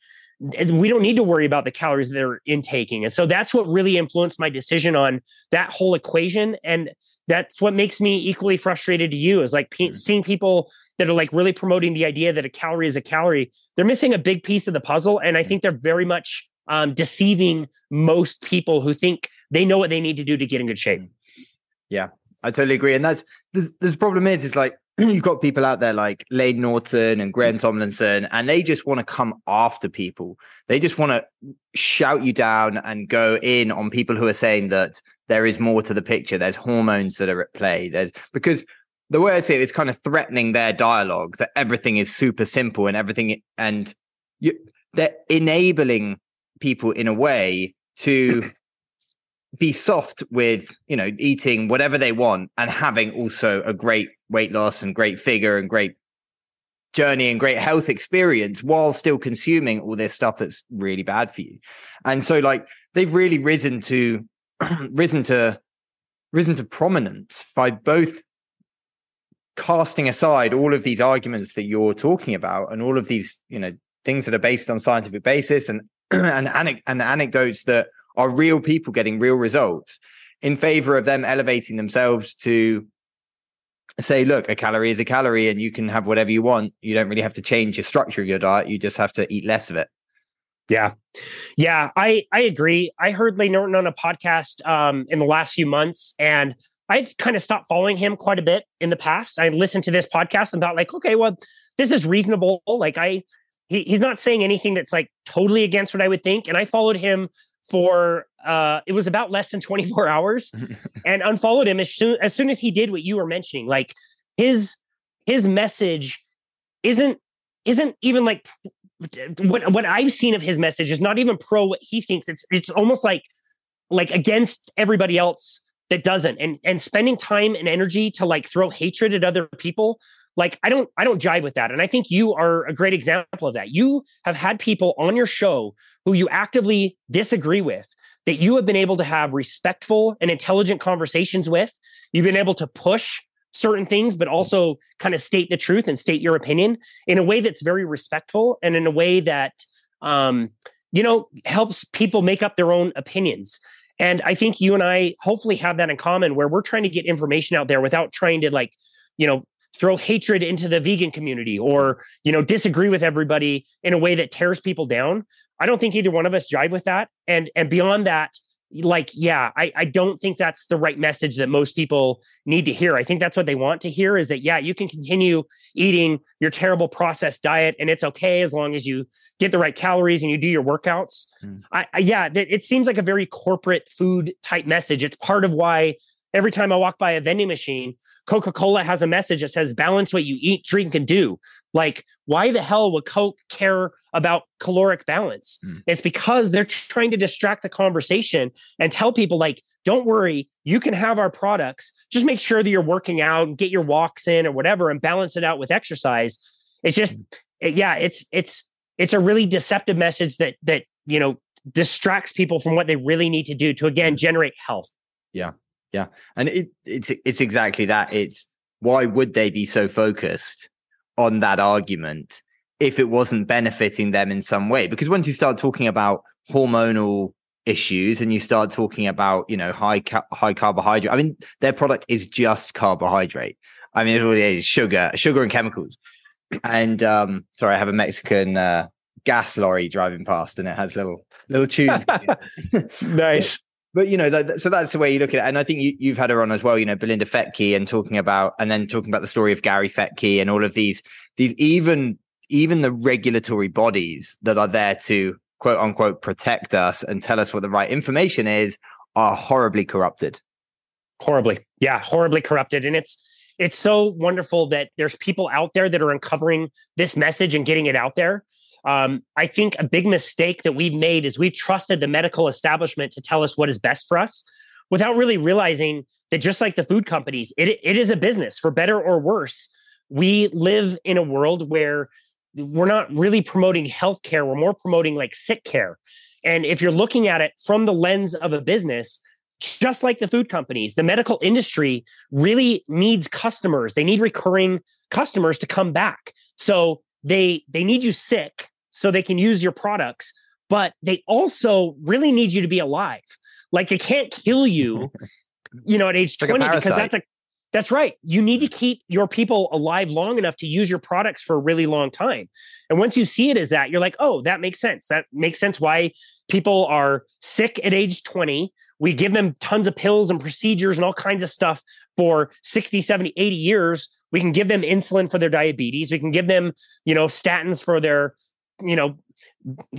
We don't need to worry about the calories they're intaking. And so that's what really influenced my decision on that whole equation. And that's what makes me equally frustrated to you is like pe- mm. seeing people that are like really promoting the idea that a calorie is a calorie. They're missing a big piece of the puzzle. And I mm. think they're very much um, deceiving most people who think they know what they need to do to get in good shape. Yeah, I totally agree. And that's the, the problem is, is like you've got people out there like Layne Norton and Graham Tomlinson, and they just want to come after people. They just want to shout you down and go in on people who are saying that there is more to the picture. There's hormones that are at play. There's because the way I see it is kind of threatening their dialogue that everything is super simple and everything, and you, they're enabling people in a way to be soft with you know eating whatever they want and having also a great weight loss and great figure and great journey and great health experience while still consuming all this stuff that's really bad for you. And so like they've really risen to risen to risen to prominence by both casting aside all of these arguments that you're talking about and all of these you know things that are based on scientific basis and and, and anecdotes that are real people getting real results in favor of them elevating themselves to say, look, a calorie is a calorie and you can have whatever you want. You don't really have to change your structure of your diet. You just have to eat less of it. Yeah. Yeah, I I agree. I heard Layne Norton on a podcast um, in the last few months and I'd kind of stopped following him quite a bit in the past. I listened to this podcast and thought like, okay, well, this is reasonable. Like I he, he's not saying anything that's like totally against what I would think. And I followed him for uh it was about less than 24 hours and unfollowed him as soon as soon as he did what you were mentioning like his his message isn't isn't even like what what I've seen of his message is not even pro what he thinks. It's it's almost like like against everybody else that doesn't. And and spending time and energy to like throw hatred at other people like i don't i don't jive with that and i think you are a great example of that. You have had people on your show who you actively disagree with that you have been able to have respectful and intelligent conversations with. You've been able to push certain things but also kind of state the truth and state your opinion in a way that's very respectful and in a way that um you know helps people make up their own opinions. And i think you and i hopefully have that in common where we're trying to get information out there without trying to like you know throw hatred into the vegan community or you know disagree with everybody in a way that tears people down. I don't think either one of us jive with that. And and beyond that like yeah I, I don't think that's the right message that most people need to hear. I think that's what they want to hear is that yeah you can continue eating your terrible processed diet and it's okay as long as you get the right calories and you do your workouts. Mm. I, I yeah it seems like a very corporate food type message. It's part of why Every time I walk by a vending machine, Coca Cola has a message that says, balance what you eat, drink, and do. Like, why the hell would Coke care about caloric balance? Mm. It's because they're trying to distract the conversation and tell people, like, don't worry, you can have our products. Just make sure that you're working out and get your walks in or whatever and balance it out with exercise. It's just, mm. it, yeah, it's, it's, it's a really deceptive message that, that, you know, distracts people from what they really need to do to again generate health. Yeah. Yeah, and it, it's it's exactly that. It's why would they be so focused on that argument if it wasn't benefiting them in some way? Because once you start talking about hormonal issues and you start talking about you know high ca- high carbohydrate, I mean their product is just carbohydrate. I mean it really is sugar, sugar and chemicals. and um, sorry, I have a Mexican uh, gas lorry driving past, and it has little little tunes. nice. But you know, that, so that's the way you look at it, and I think you, have had her on as well. You know, Belinda Fettke and talking about, and then talking about the story of Gary Fettke and all of these, these even even the regulatory bodies that are there to quote unquote protect us and tell us what the right information is are horribly corrupted. Horribly, yeah, horribly corrupted, and it's it's so wonderful that there's people out there that are uncovering this message and getting it out there. Um, I think a big mistake that we've made is we've trusted the medical establishment to tell us what is best for us without really realizing that just like the food companies, it, it is a business for better or worse. We live in a world where we're not really promoting healthcare, we're more promoting like sick care. And if you're looking at it from the lens of a business, just like the food companies, the medical industry really needs customers. They need recurring customers to come back. So they they need you sick so they can use your products, but they also really need you to be alive. Like they can't kill you, you know, at age like 20 because that's a that's right. You need to keep your people alive long enough to use your products for a really long time. And once you see it as that, you're like, oh, that makes sense. That makes sense why people are sick at age 20. We give them tons of pills and procedures and all kinds of stuff for 60, 70, 80 years. We can give them insulin for their diabetes. We can give them, you know, statins for their you know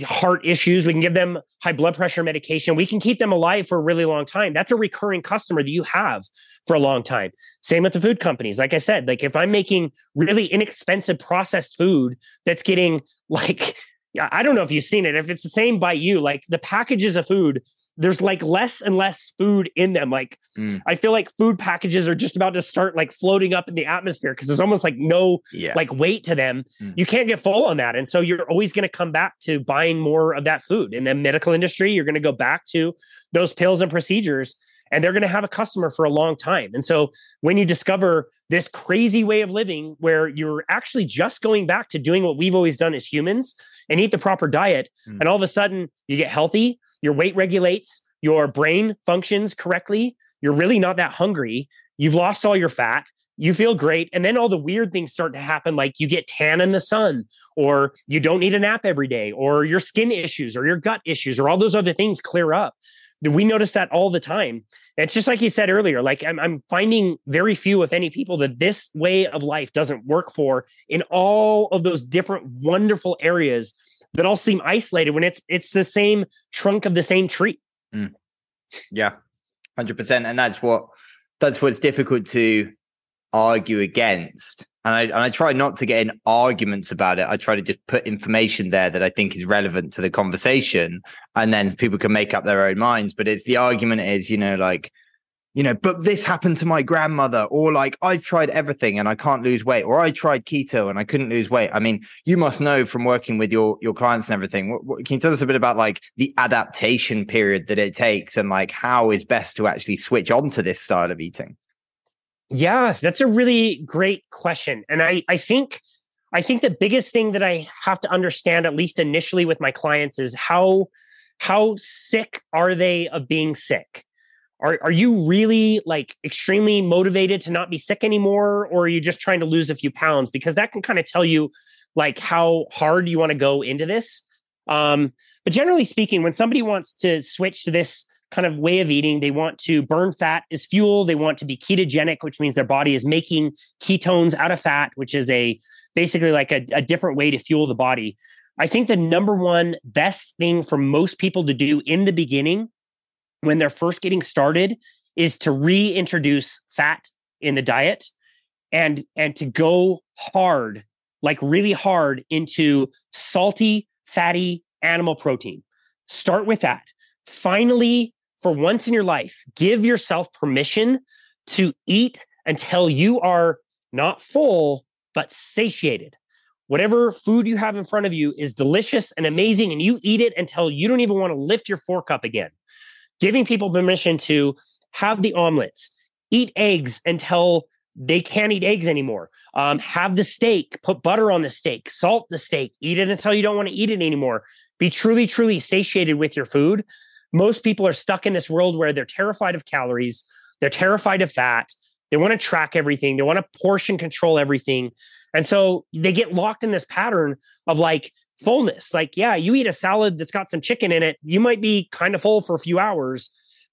heart issues we can give them high blood pressure medication we can keep them alive for a really long time that's a recurring customer that you have for a long time same with the food companies like i said like if i'm making really inexpensive processed food that's getting like I don't know if you've seen it. If it's the same by you, like the packages of food, there's like less and less food in them. Like mm. I feel like food packages are just about to start like floating up in the atmosphere because there's almost like no yeah. like weight to them. Mm. You can't get full on that. And so you're always going to come back to buying more of that food. In the medical industry, you're going to go back to those pills and procedures and they're going to have a customer for a long time. And so when you discover this crazy way of living where you're actually just going back to doing what we've always done as humans and eat the proper diet, mm. and all of a sudden you get healthy, your weight regulates, your brain functions correctly, you're really not that hungry, you've lost all your fat, you feel great. And then all the weird things start to happen, like you get tan in the sun, or you don't need a nap every day, or your skin issues, or your gut issues, or all those other things clear up we notice that all the time. It's just like you said earlier, like I'm, I'm finding very few, if any, people that this way of life doesn't work for in all of those different wonderful areas that all seem isolated when it's it's the same trunk of the same tree. Mm. Yeah, hundred percent, and that's what that's what's difficult to argue against and I, and I try not to get in arguments about it. I try to just put information there that I think is relevant to the conversation, and then people can make up their own minds. But it's the argument is, you know, like, you know, but this happened to my grandmother, or like I've tried everything and I can't lose weight, or I tried keto and I couldn't lose weight. I mean, you must know from working with your your clients and everything. What, what, can you tell us a bit about like the adaptation period that it takes, and like how is best to actually switch on to this style of eating? Yeah, that's a really great question. And I, I think I think the biggest thing that I have to understand, at least initially with my clients, is how how sick are they of being sick? Are are you really like extremely motivated to not be sick anymore, or are you just trying to lose a few pounds? Because that can kind of tell you like how hard you want to go into this. Um, but generally speaking, when somebody wants to switch to this kind of way of eating. They want to burn fat as fuel. They want to be ketogenic, which means their body is making ketones out of fat, which is a basically like a, a different way to fuel the body. I think the number one best thing for most people to do in the beginning when they're first getting started is to reintroduce fat in the diet and and to go hard like really hard into salty fatty animal protein start with that finally for once in your life, give yourself permission to eat until you are not full, but satiated. Whatever food you have in front of you is delicious and amazing, and you eat it until you don't even want to lift your fork up again. Giving people permission to have the omelets, eat eggs until they can't eat eggs anymore. Um, have the steak, put butter on the steak, salt the steak, eat it until you don't want to eat it anymore. Be truly, truly satiated with your food most people are stuck in this world where they're terrified of calories, they're terrified of fat, They want to track everything. They want to portion control everything. And so they get locked in this pattern of like fullness. Like, yeah, you eat a salad that's got some chicken in it. You might be kind of full for a few hours,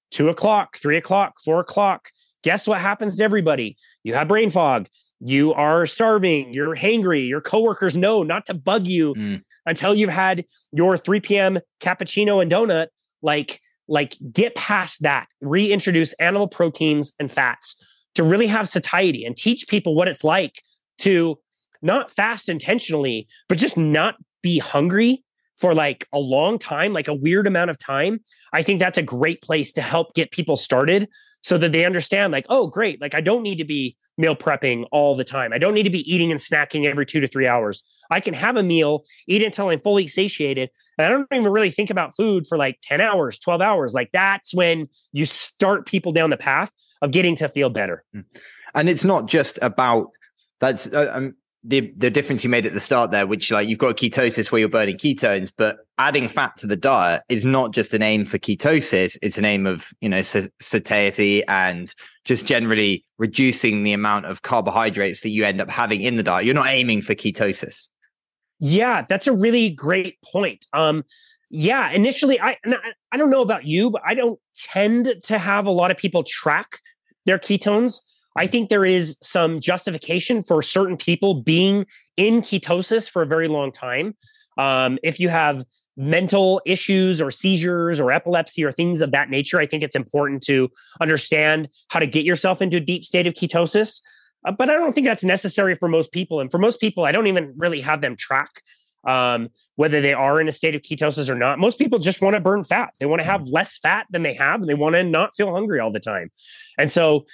two o'clock, three o'clock, four o'clock. Guess what happens to everybody? You have brain fog. You are starving. You're hangry. Your coworkers know not to bug you mm. until you've had your 3 p.m. cappuccino and donut. Like, like get past that. Reintroduce animal proteins and fats to really have satiety and teach people what it's like to not fast intentionally, but just not be hungry for like a long time, like a weird amount of time, I think that's a great place to help get people started so that they understand, like, oh, great. Like, I don't need to be meal prepping all the time. I don't need to be eating and snacking every two to three hours. I can have a meal, eat until I'm fully satiated. And I don't even really think about food for like 10 hours, 12 hours. Like, that's when you start people down the path of getting to feel better. Mm. And it's not just about that's uh, um, the the difference you made at the start there, which like you've got ketosis where you're burning ketones, but adding fat to the diet is not just an aim for ketosis; it's an aim of you know satiety and just generally reducing the amount of carbohydrates that you end up having in the diet. You're not aiming for ketosis. Yeah, that's a really great point. Um, yeah, initially, I I don't know about you, but I don't tend to have a lot of people track their ketones. I think there is some justification for certain people being in ketosis for a very long time. Um, if you have mental issues or seizures or epilepsy or things of that nature, I think it's important to understand how to get yourself into a deep state of ketosis. Uh, but I don't think that's necessary for most people. And for most people, I don't even really have them track um, whether they are in a state of ketosis or not. Most people just want to burn fat. They want to have mm-hmm. less fat than they have. And they want to not feel hungry all the time. And so,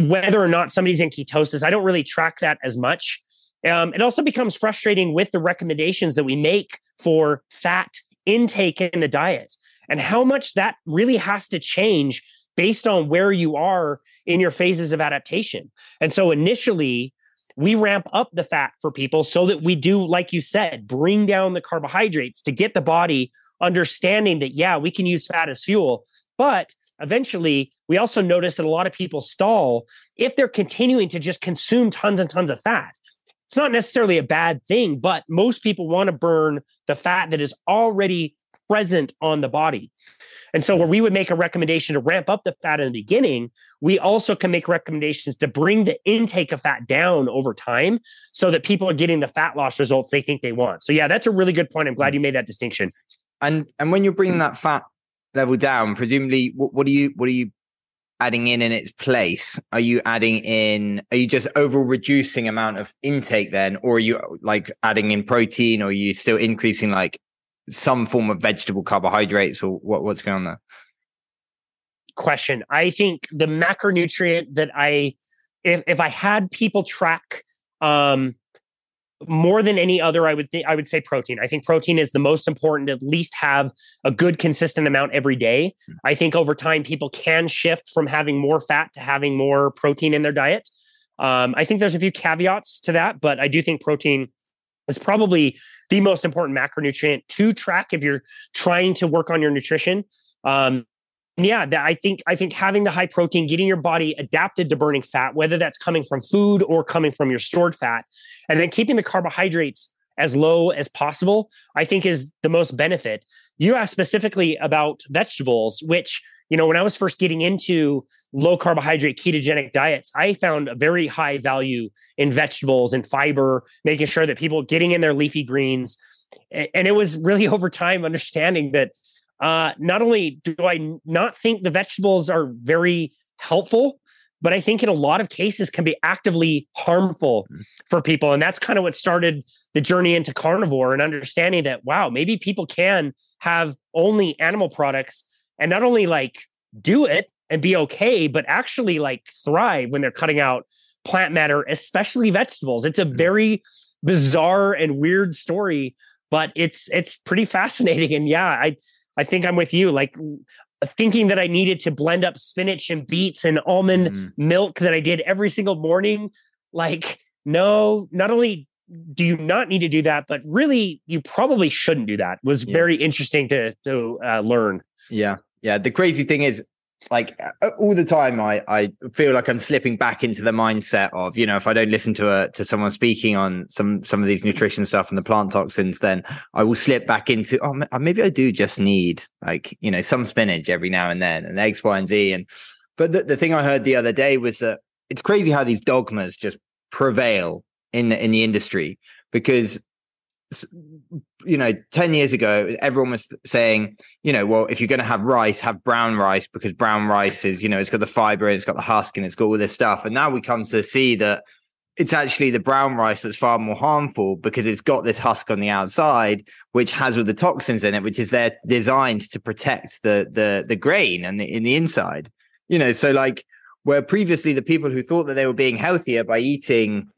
whether or not somebody's in ketosis, I don't really track that as much. Um, it also becomes frustrating with the recommendations that we make for fat intake in the diet and how much that really has to change based on where you are in your phases of adaptation. And so, initially, we ramp up the fat for people so that we do, like you said, bring down the carbohydrates to get the body understanding that, yeah, we can use fat as fuel. But eventually, we also notice that a lot of people stall if they're continuing to just consume tons and tons of fat. It's not necessarily a bad thing, but most people want to burn the fat that is already present on the body. And so, where we would make a recommendation to ramp up the fat in the beginning, we also can make recommendations to bring the intake of fat down over time so that people are getting the fat loss results they think they want. So, yeah, that's a really good point. I'm glad you made that distinction. And and when you're bringing that fat level down, presumably, what, what are you what are you adding in in its place? Are you adding in? Are you just overall reducing amount of intake then, or are you like adding in protein, or are you still increasing like some form of vegetable carbohydrates or what, what's going on there? Question. I think the macronutrient that I, if, if I had people track um, more than any other, I would think I would say protein. I think protein is the most important. At least have a good consistent amount every day. Hmm. I think over time people can shift from having more fat to having more protein in their diet. Um, I think there's a few caveats to that, but I do think protein is probably the most important macronutrient to track if you're trying to work on your nutrition. Um, yeah, that I think I think having the high protein, getting your body adapted to burning fat, whether that's coming from food or coming from your stored fat, and then keeping the carbohydrates as low as possible, I think is the most benefit. You asked specifically about vegetables, which you know, when I was first getting into low carbohydrate ketogenic diets, I found a very high value in vegetables and fiber, making sure that people getting in their leafy greens. And it was really over time understanding that uh, not only do I not think the vegetables are very helpful, but I think in a lot of cases can be actively harmful mm. for people. And that's kind of what started the journey into carnivore and understanding that, wow, maybe people can have only animal products and not only like do it and be okay, but actually like thrive when they're cutting out plant matter, especially vegetables. It's a mm-hmm. very bizarre and weird story, but it's it's pretty fascinating. And yeah, I I think I'm with you. Like thinking that I needed to blend up spinach and beets and almond mm. milk that I did every single morning. Like, no, not only do you not need to do that, but really you probably shouldn't do that. Was yeah. very interesting to to uh, learn. Yeah, yeah. The crazy thing is, like uh, all the time I I feel like I'm slipping back into the mindset of, you know, if I don't listen to a to someone speaking on some some of these nutrition stuff and the plant toxins, then I will slip back into, oh uh, maybe I do just need like, you know, some spinach every now and then and X, Y, and Z. And but the, the thing I heard the other day was that it's crazy how these dogmas just prevail in the in the industry because you know 10 years ago everyone was saying you know well if you're going to have rice have brown rice because brown rice is you know it's got the fiber and it's got the husk and it's got all this stuff. And now we come to see that it's actually the brown rice that's far more harmful because it's got this husk on the outside which has all the toxins in it which is there designed to protect the the the grain and the, in the inside. You know so like where previously the people who thought that they were being healthier by eating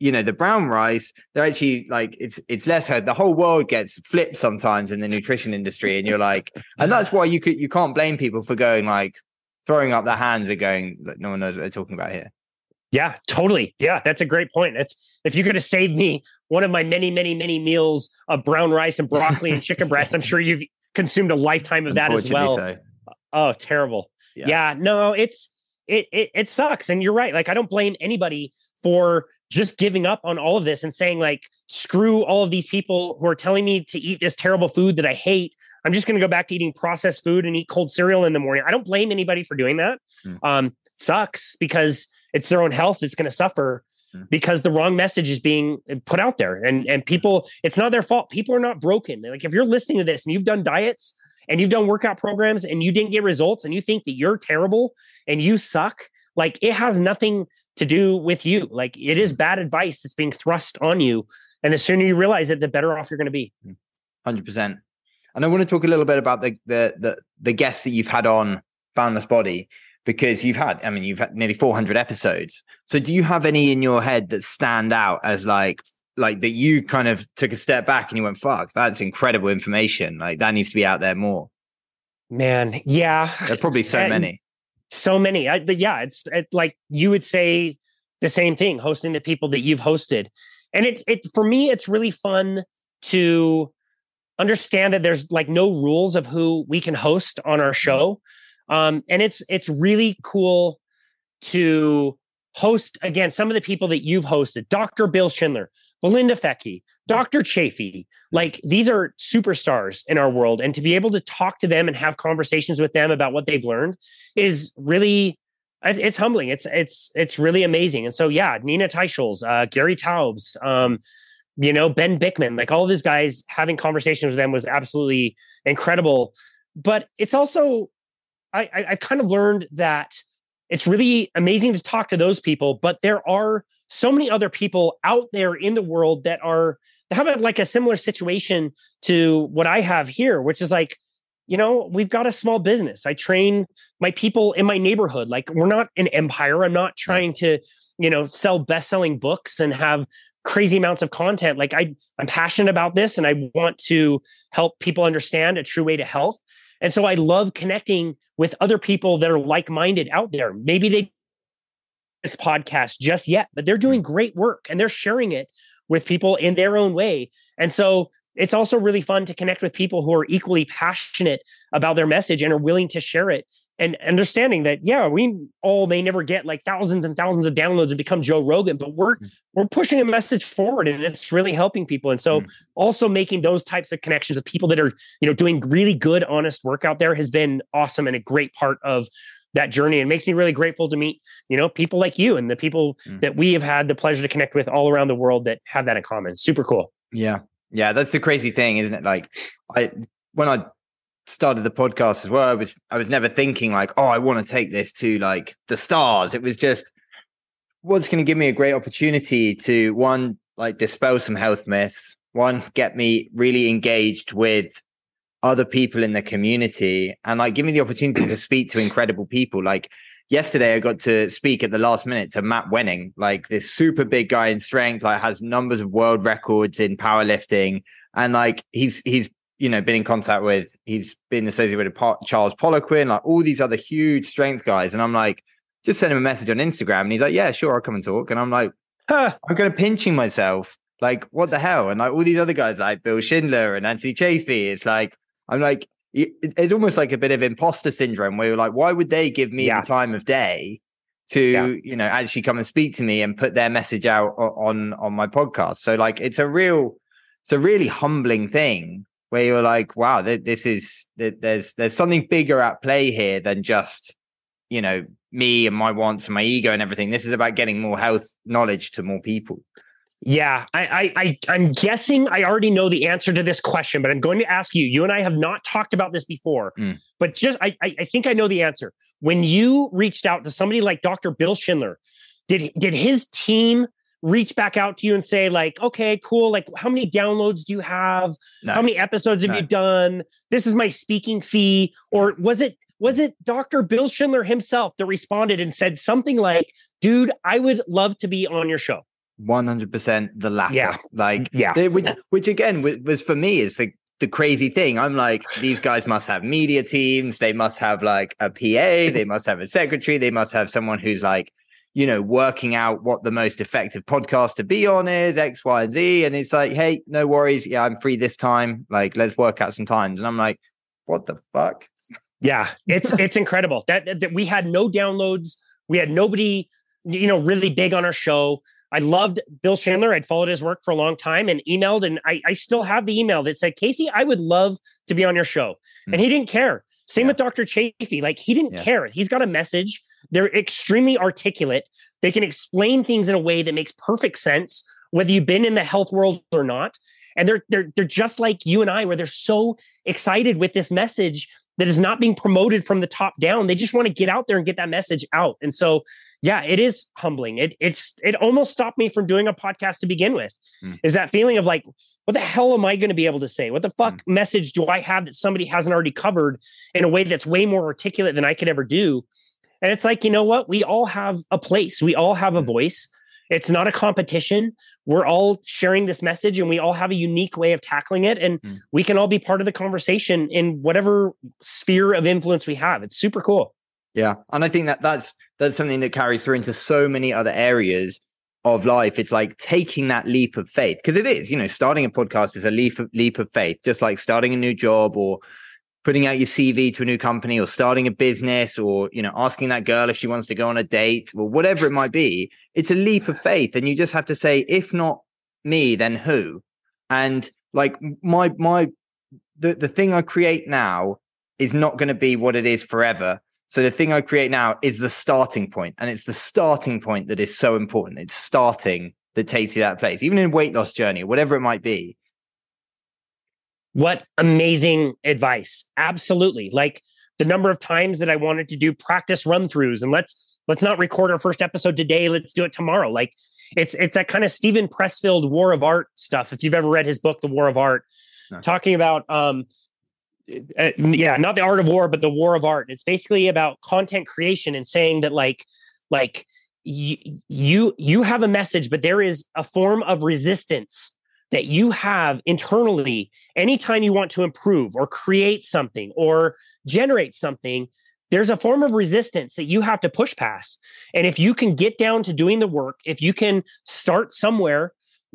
you know the brown rice they're actually like it's it's less heard the whole world gets flipped sometimes in the nutrition industry and you're like and that's why you could you can't blame people for going like throwing up their hands and going like no one knows what they're talking about here. Yeah totally. Yeah that's a great point. If if you could have saved me one of my many many many meals of brown rice and broccoli and chicken breast i'm sure you've consumed a lifetime of that as well. so. oh terrible. Yeah. yeah no it's it, it it sucks and you're right. Like i don't blame anybody for just giving up on all of this and saying like screw all of these people who are telling me to eat this terrible food that i hate. I'm just going to go back to eating processed food and eat cold cereal in the morning. I don't blame anybody for doing that. Mm. um sucks because it's their own health that's going to suffer mm. because the wrong message is being put out there. And and people it's not their fault. People are not broken. Like if you're listening to this and you've done diets and you've done workout programs and you didn't get results and you think that you're terrible and you suck like it has nothing to do with you. Like it is mm-hmm. bad advice that's being thrust on you. And the sooner you realize it, the better off you're going to be. Mm. 100%. And I want to talk a little bit about the, the, the, the guests that you've had on Boundless Body because you've had, I mean, you've had nearly 400 episodes. So do you have any in your head that stand out as like, like that you kind of took a step back and you went, fuck, that's incredible information. Like that needs to be out there more. Man, yeah. There's probably so and, many so many. I, yeah, it's it, like you would say the same thing, hosting the people that you've hosted, and it's it for me. It's really fun to understand that there's like no rules of who we can host on our show, um, and it's it's really cool to host again some of the people that you've hosted dr bill schindler belinda fettke dr Chaffee, like these are superstars in our world and to be able to talk to them and have conversations with them about what they've learned is really it's humbling. It's it's it's really amazing. And so yeah nina teicholz uh, gary taubes um, you know ben Bikman, like all of these guys having conversations with them was absolutely incredible. But it's also i i, I kind of learned that it's really amazing to talk to those people but there are so many other people out there in the world that are that have a, like a similar situation to what i have here which is like you know we've got a small business. I train my people in my neighborhood. Like we're not an empire. I'm not trying to you know sell best-selling books and have crazy amounts of content. Like i i'm passionate about this and i want to help people understand a true way to health. And so I love connecting with other people that are like minded out there. Maybe they this podcast just yet, but they're doing hmm. great work and they're sharing it with people in their own way. And so it's also really fun to connect with people who are equally passionate about their message and are willing to share it and understanding that yeah we all may never get like thousands and thousands of downloads and become joe rogan but we're mm. we're pushing a message forward and it's really helping people and so mm. also making those types of connections with people that are you know doing really good honest work out there has been awesome and a great part of that journey and makes me really grateful to meet you know people like you and the people mm. that we have had the pleasure to connect with all around the world that have that in common super cool yeah yeah that's the crazy thing isn't it like i when i started the podcast as well, I was I was never thinking like, oh, I want to take this to like the stars. It was just what's going to give me a great opportunity to one like dispel some health myths, one get me really engaged with other people in the community, and like give me the opportunity to speak to incredible people. Like yesterday, I got to speak at the last minute to Matt Wenning, like this super big guy in strength, like has numbers of world records in powerlifting, and like he's he's you know, been in contact with, he's been associated with Charles Poliquin, like all these other huge strength guys. And I'm like, just send him a message on Instagram. And he's like, yeah, sure, I'll come and talk. And I'm like, huh, I'm kind of pinching myself. Like, what the hell? And like all these other guys, like Bill Schindler and Anthony Chaffee, it's like, I'm like, it's almost like a bit of imposter syndrome where you're like, why would they give me yeah. the time of day to yeah. you know actually come and speak to me and put their message out on on my podcast? So like, it's a real, it's a really humbling thing where you're like, wow, this is there's there's something bigger at play here than just you know me and my wants and my ego and everything. This is about getting more health knowledge to more people. Yeah, I, I, I, am guessing I already know the answer to this question, but I'm going to ask you. You and I have not talked about this before, mm. but just I, I think I know the answer. When you reached out to somebody like Dr. Bill Schindler, did did his team reach back out to you and say like, okay, cool, like how many downloads do you have? No. How many episodes have no. you done? This is my speaking fee, or was it was it Dr. Bill Schindler himself that responded and said something like, dude, I would love to be on your show? 100% the latter. Yeah. Like, yeah. They, which, which again was for me is the, the crazy thing. I'm like, these guys must have media teams. They must have like a PA. They must have a secretary. They must have someone who's like, you know, working out what the most effective podcast to be on is, X, Y, and Z. And it's like, hey, no worries. Yeah, I'm free this time. Like, let's work out some times. And I'm like, what the fuck? Yeah, it's it's incredible that, that we had no downloads. We had nobody, you know, really big on our show. I loved Bill Schindler. I'd followed his work for a long time and emailed, and I, I still have the email that said, Casey, I would love to be on your show. Mm. And he didn't care. Same yeah. with Dr. Chaffee. Like he didn't yeah. care. He's got a message. They're extremely articulate. They can explain things in a way that makes perfect sense, whether you've been in the health world or not. And they're they're they're just like you and I, where they're so excited with this message that is not being promoted from the top down. They just want to get out there and get that message out. And so yeah, it is humbling. It it's it almost stopped me from doing a podcast to begin with. Mm. Is that feeling of like, what the hell am I going to be able to say? What the fuck mm. message do I have that somebody hasn't already covered in a way that's way more articulate than I could ever do? And it's like, you know what? We all have a place. We all have a hmm. voice. It's not a competition. We're all sharing this message and we all have a unique way of tackling it. And mm. we can all be part of the conversation in whatever sphere of influence we have. It's super cool. Yeah, and I think that that's that's something that carries through into so many other areas of life. It's like taking that leap of faith because it is, you know, starting a podcast is a leap of, leap of faith, just like starting a new job or putting out your CV to a new company or starting a business or you know asking that girl if she wants to go on a date or whatever it might be. It's a leap of faith, and you just have to say, if not me, then who? And like my my the the thing I create now is not going to be what it is forever so the thing I create now is the starting point, and it's the starting point that is so important. It's starting that takes you that place, even in weight loss journey, whatever it might be. What amazing advice! Absolutely, like the number of times that I wanted to do practice run throughs, and let's let's not record our first episode today. Let's do it tomorrow. Like it's it's that kind of Steven Pressfield War of Art stuff. If you've ever read his book, The War of Art, no. talking about um, uh, yeah, not the art of war, but the war of art. It's basically about content creation and saying that like like you you you have a message, but there is a form of resistance that you have internally anytime you want to improve or create something or generate something there's a form of resistance that you have to push past. And if you can get down to doing the work if you can start somewhere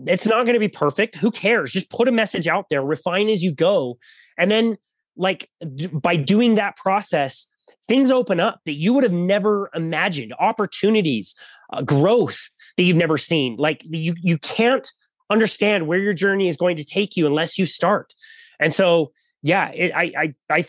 it's not going to be perfect. Who cares? Just put a message out there refine as you go. And then like d- by doing that process things open up that you would have never imagined. Opportunities uh, growth that you've never seen. Like you you can't understand where your journey is going to take you unless you start. And so yeah it, i i i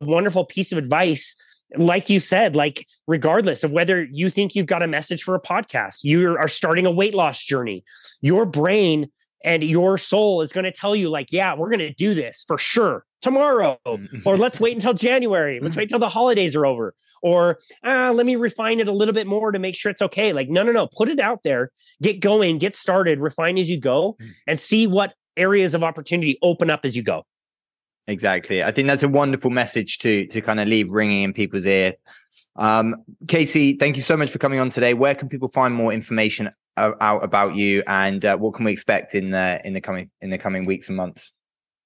wonderful piece of advice. Like you said like regardless of whether you think you've got a message for a podcast you are starting a weight loss journey. Your brain and your soul is going to tell you like yeah we're going to do this for sure tomorrow mm. or let's wait until january. Let's wait until the holidays are over or ah, let me refine it a little bit more to make sure it's okay. Like no no no put it out there get going get started refine as you go mm. and see what areas of opportunity open up as you go. Exactly. I think that's a wonderful message to to kind of leave ringing in people's ear. Um casey thank you so much for coming on today. Where can people find more information out about you and uh, what can we expect in the in the coming in the coming weeks and months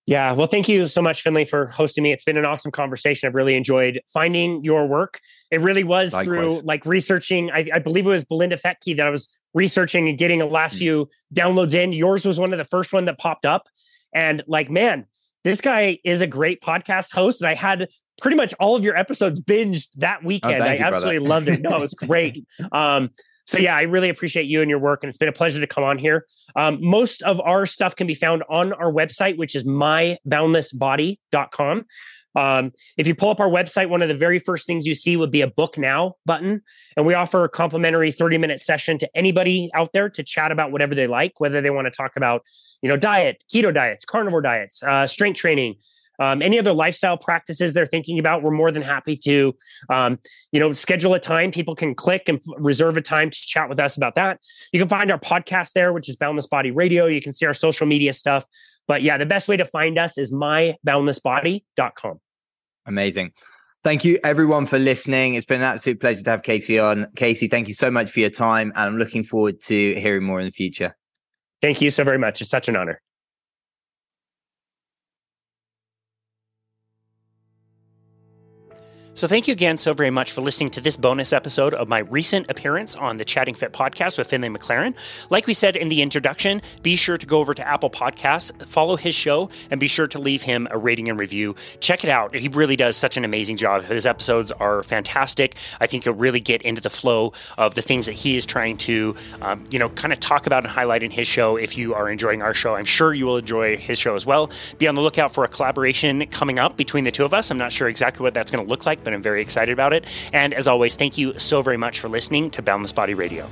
yeah, well, thank you so much, Finley, for hosting me. It's been an awesome conversation. I've really enjoyed finding your work. It really was Likewise. through like researching. I, I, believe it was Belinda Fettke that I was researching and getting the last mm. few downloads in. Yours was one of the first one that popped up, and like, man, this guy is a great podcast host, and I had pretty much all of your episodes binged that oh, weekend. Oh, I you, absolutely loved it. No, it was great. um, so yeah, I really appreciate you and your work, and it's been a pleasure to come on here. Um, most of our stuff can be found on our website, which is myboundlessbody.com. Um, if you pull up our website, one of the very first things you see would be a book now button. And we offer a complimentary 30 minute session to anybody out there to chat about whatever they like, whether they want to talk about, you know, diet, keto diets, carnivore diets, uh, strength training, um, any other lifestyle practices they're thinking about, we're more than happy to, um, you know, schedule a time. People can click and reserve a time to chat with us about that. You can find our podcast there, which is Boundless Body Radio. You can see our social media stuff. But yeah, the best way to find us is myboundlessbody.com. Amazing. Thank you, everyone, for listening. It's been an absolute pleasure to have Casey on. Casey, thank you so much for your time. And I'm looking forward to hearing more in the future. Thank you so very much. It's such an honor. So, thank you again so very much for listening to this bonus episode of my recent appearance on the Chatting Fit podcast with Finley McLaren. Like we said in the introduction, be sure to go over to Apple Podcasts, follow his show, and be sure to leave him a rating and review. Check it out. He really does such an amazing job. His episodes are fantastic. I think you'll really get into the flow of the things that he is trying to, um, you know, kind of talk about and highlight in his show. If you are enjoying our show, I'm sure you will enjoy his show as well. Be on the lookout for a collaboration coming up between the two of us. I'm not sure exactly what that's going to look like but I'm very excited about it. And as always, thank you so very much for listening to Boundless Body Radio.